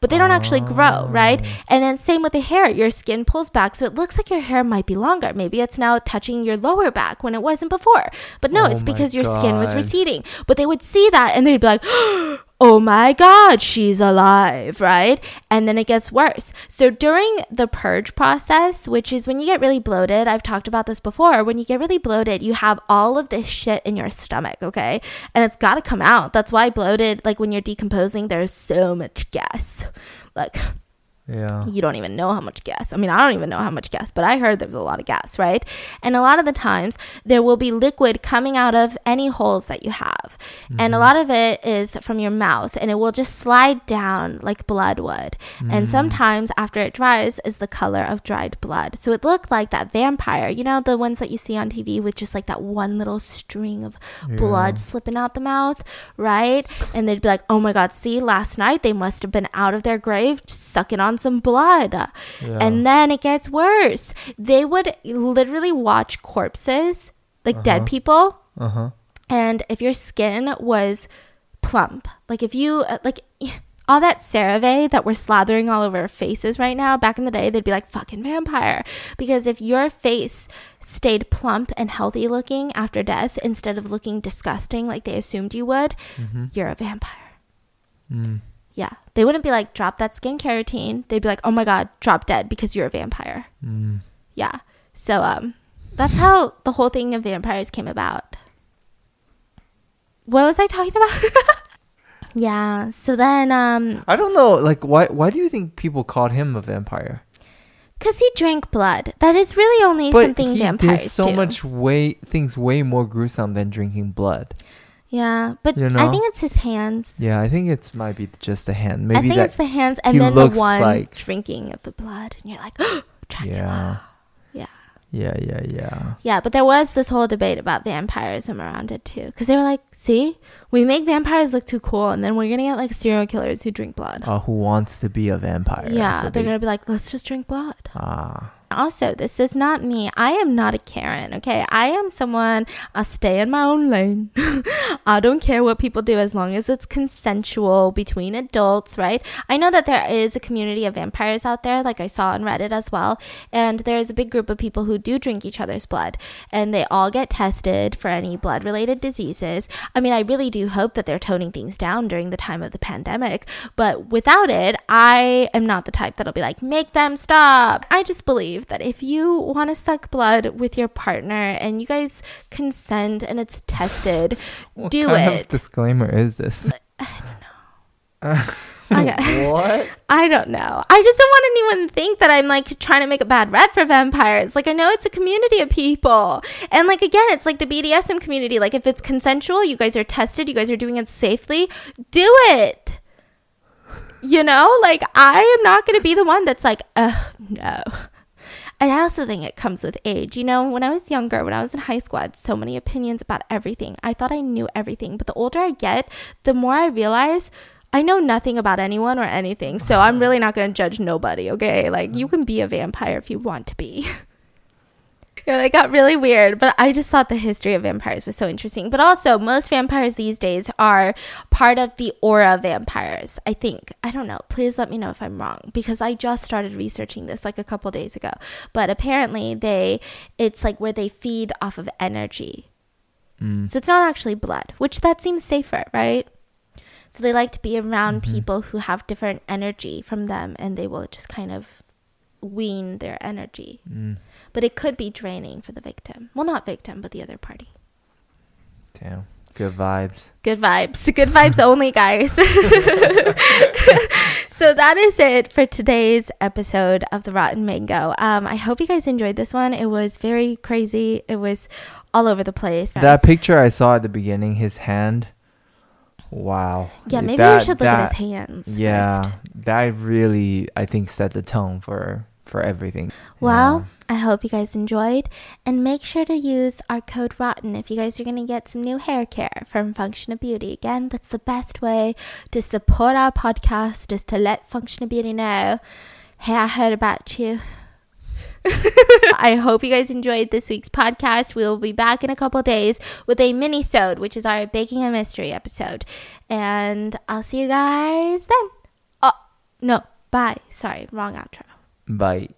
But they don't actually grow, right? Ah. And then same with the hair. Your skin pulls back so it looks like your hair might be longer. Maybe it's now touching your lower back when it wasn't before. But no, Oh it's because your skin was receding. But they would see that and they'd be like, oh my God, she's alive, right? And then it gets worse. So during the purge process, which is when you get really bloated, I've talked about this before, when you get really bloated, you have all of this shit in your stomach, okay? And it's got to come out. That's why bloated, like when you're decomposing, there's so much gas. Like, Yeah. you don't even know how much gas. I mean, I don't even know how much gas, but I heard there was a lot of gas, right? And a lot of the times there will be liquid coming out of any holes that you have. And a mm-hmm. lot of it is from your mouth and it will just slide down like blood would. And mm. sometimes after it dries is the color of dried blood. So it looked like that vampire, you know, the ones that you see on TV with just like that one little string of blood slipping out the mouth, right? And they'd be like, oh my God, see, last night they must have been out of their grave sucking on some blood. Yeah. And then it gets worse. They would literally watch corpses, like dead people. Uh huh. And if your skin was plump, like if you, uh, like, all that CeraVe that we're slathering all over our faces right now, back in the day, they'd be like, fucking vampire. Because if your face stayed plump and healthy looking after death instead of looking disgusting like they assumed you would, you're a vampire. Mm. Yeah. They wouldn't be like, drop that skincare routine. They'd be like, oh my God, drop dead because you're a vampire. Mm. Yeah. So, um, that's how the whole thing of vampires came about. What was I talking about? yeah. So then, um, I don't know. Like, why? Why do you think people called him a vampire? cause he drank blood. That is really only But something he vampires did so do. much way things way more gruesome than drinking blood. Yeah, but You know? I think it's his hands. Yeah, I think it's might be just a hand. I Maybe think that. it's the hands, and he then the one like- drinking of the blood, and you're like, Dracula. yeah. Yeah. Yeah, yeah, yeah. Yeah, but there was this whole debate about vampirism around it too. Because they were like, see, we make vampires look too cool, and then we're going to get like serial killers who drink blood. Uh, who wants to be a vampire? yeah, So they're they- going to be like, let's just drink blood. Ah, Also, this is not me. I am not a Karen, okay? I am someone, I stay in my own lane. I don't care what people do as long as it's consensual between adults, right? I know that there is a community of vampires out there, like I saw on Reddit as well. And there's a big group of people who do drink each other's blood. And they all get tested for any blood related diseases. I mean, I really do hope that they're toning things down during the time of the pandemic. But without it, I am not the type that'll be like, make them stop. I just believe that if you want to suck blood with your partner and you guys consent and it's tested, what do it. disclaimer is this? Uh, I don't know. Okay. what? I don't know. I just don't want anyone to think that I'm like trying to make a bad rep for vampires. Like I know it's a community of people. And like again, it's like the BDSM community. Like if it's consensual, you guys are tested, you guys are doing it safely, do it. You know, like I am not going to be the one that's like, "Ugh, no." And I also think it comes with age. You know, when I was younger, when I was in high school, I had so many opinions about everything. I thought I knew everything. But the older I get, the more I realize I know nothing about anyone or anything. So I'm uh-huh. really not going to judge nobody, okay? Like, you uh-huh. can be a vampire if you want to be. Yeah, it got really weird, but I just thought the history of vampires was so interesting. But also, most vampires these days are part of the aura vampires. I think. I don't know. Please let me know if I'm wrong because I just started researching this like a couple days ago. But apparently, they it's like where they feed off of energy. Mm. So it's not actually blood, which that seems safer, right? So they like to be around people who have different energy from them and they will just kind of wean their energy. Mm. But it could be draining for the victim. Well, not victim, but the other party. Damn. Good vibes. Good vibes. Good vibes only, guys. so that is it for today's episode of The Rotten Mango. Um, I hope you guys enjoyed this one. It was very crazy. It was all over the place. That picture I saw at the beginning, his hand. Wow. yeah, maybe That- we should look that- at his hands. Yeah, first. that really I think set the tone for for everything. Well, I hope you guys enjoyed. And make sure to use our code ROTTEN if you guys are going to get some new hair care from Function of Beauty. Again, that's the best way to support our podcast is to let Function of Beauty know, hey, I heard about you. I hope you guys enjoyed this week's podcast. We will be back in a couple days with a mini-sode, which is our Baking a Mystery episode. And I'll see you guys then. Oh, no, bye. Sorry, wrong outro. Bye.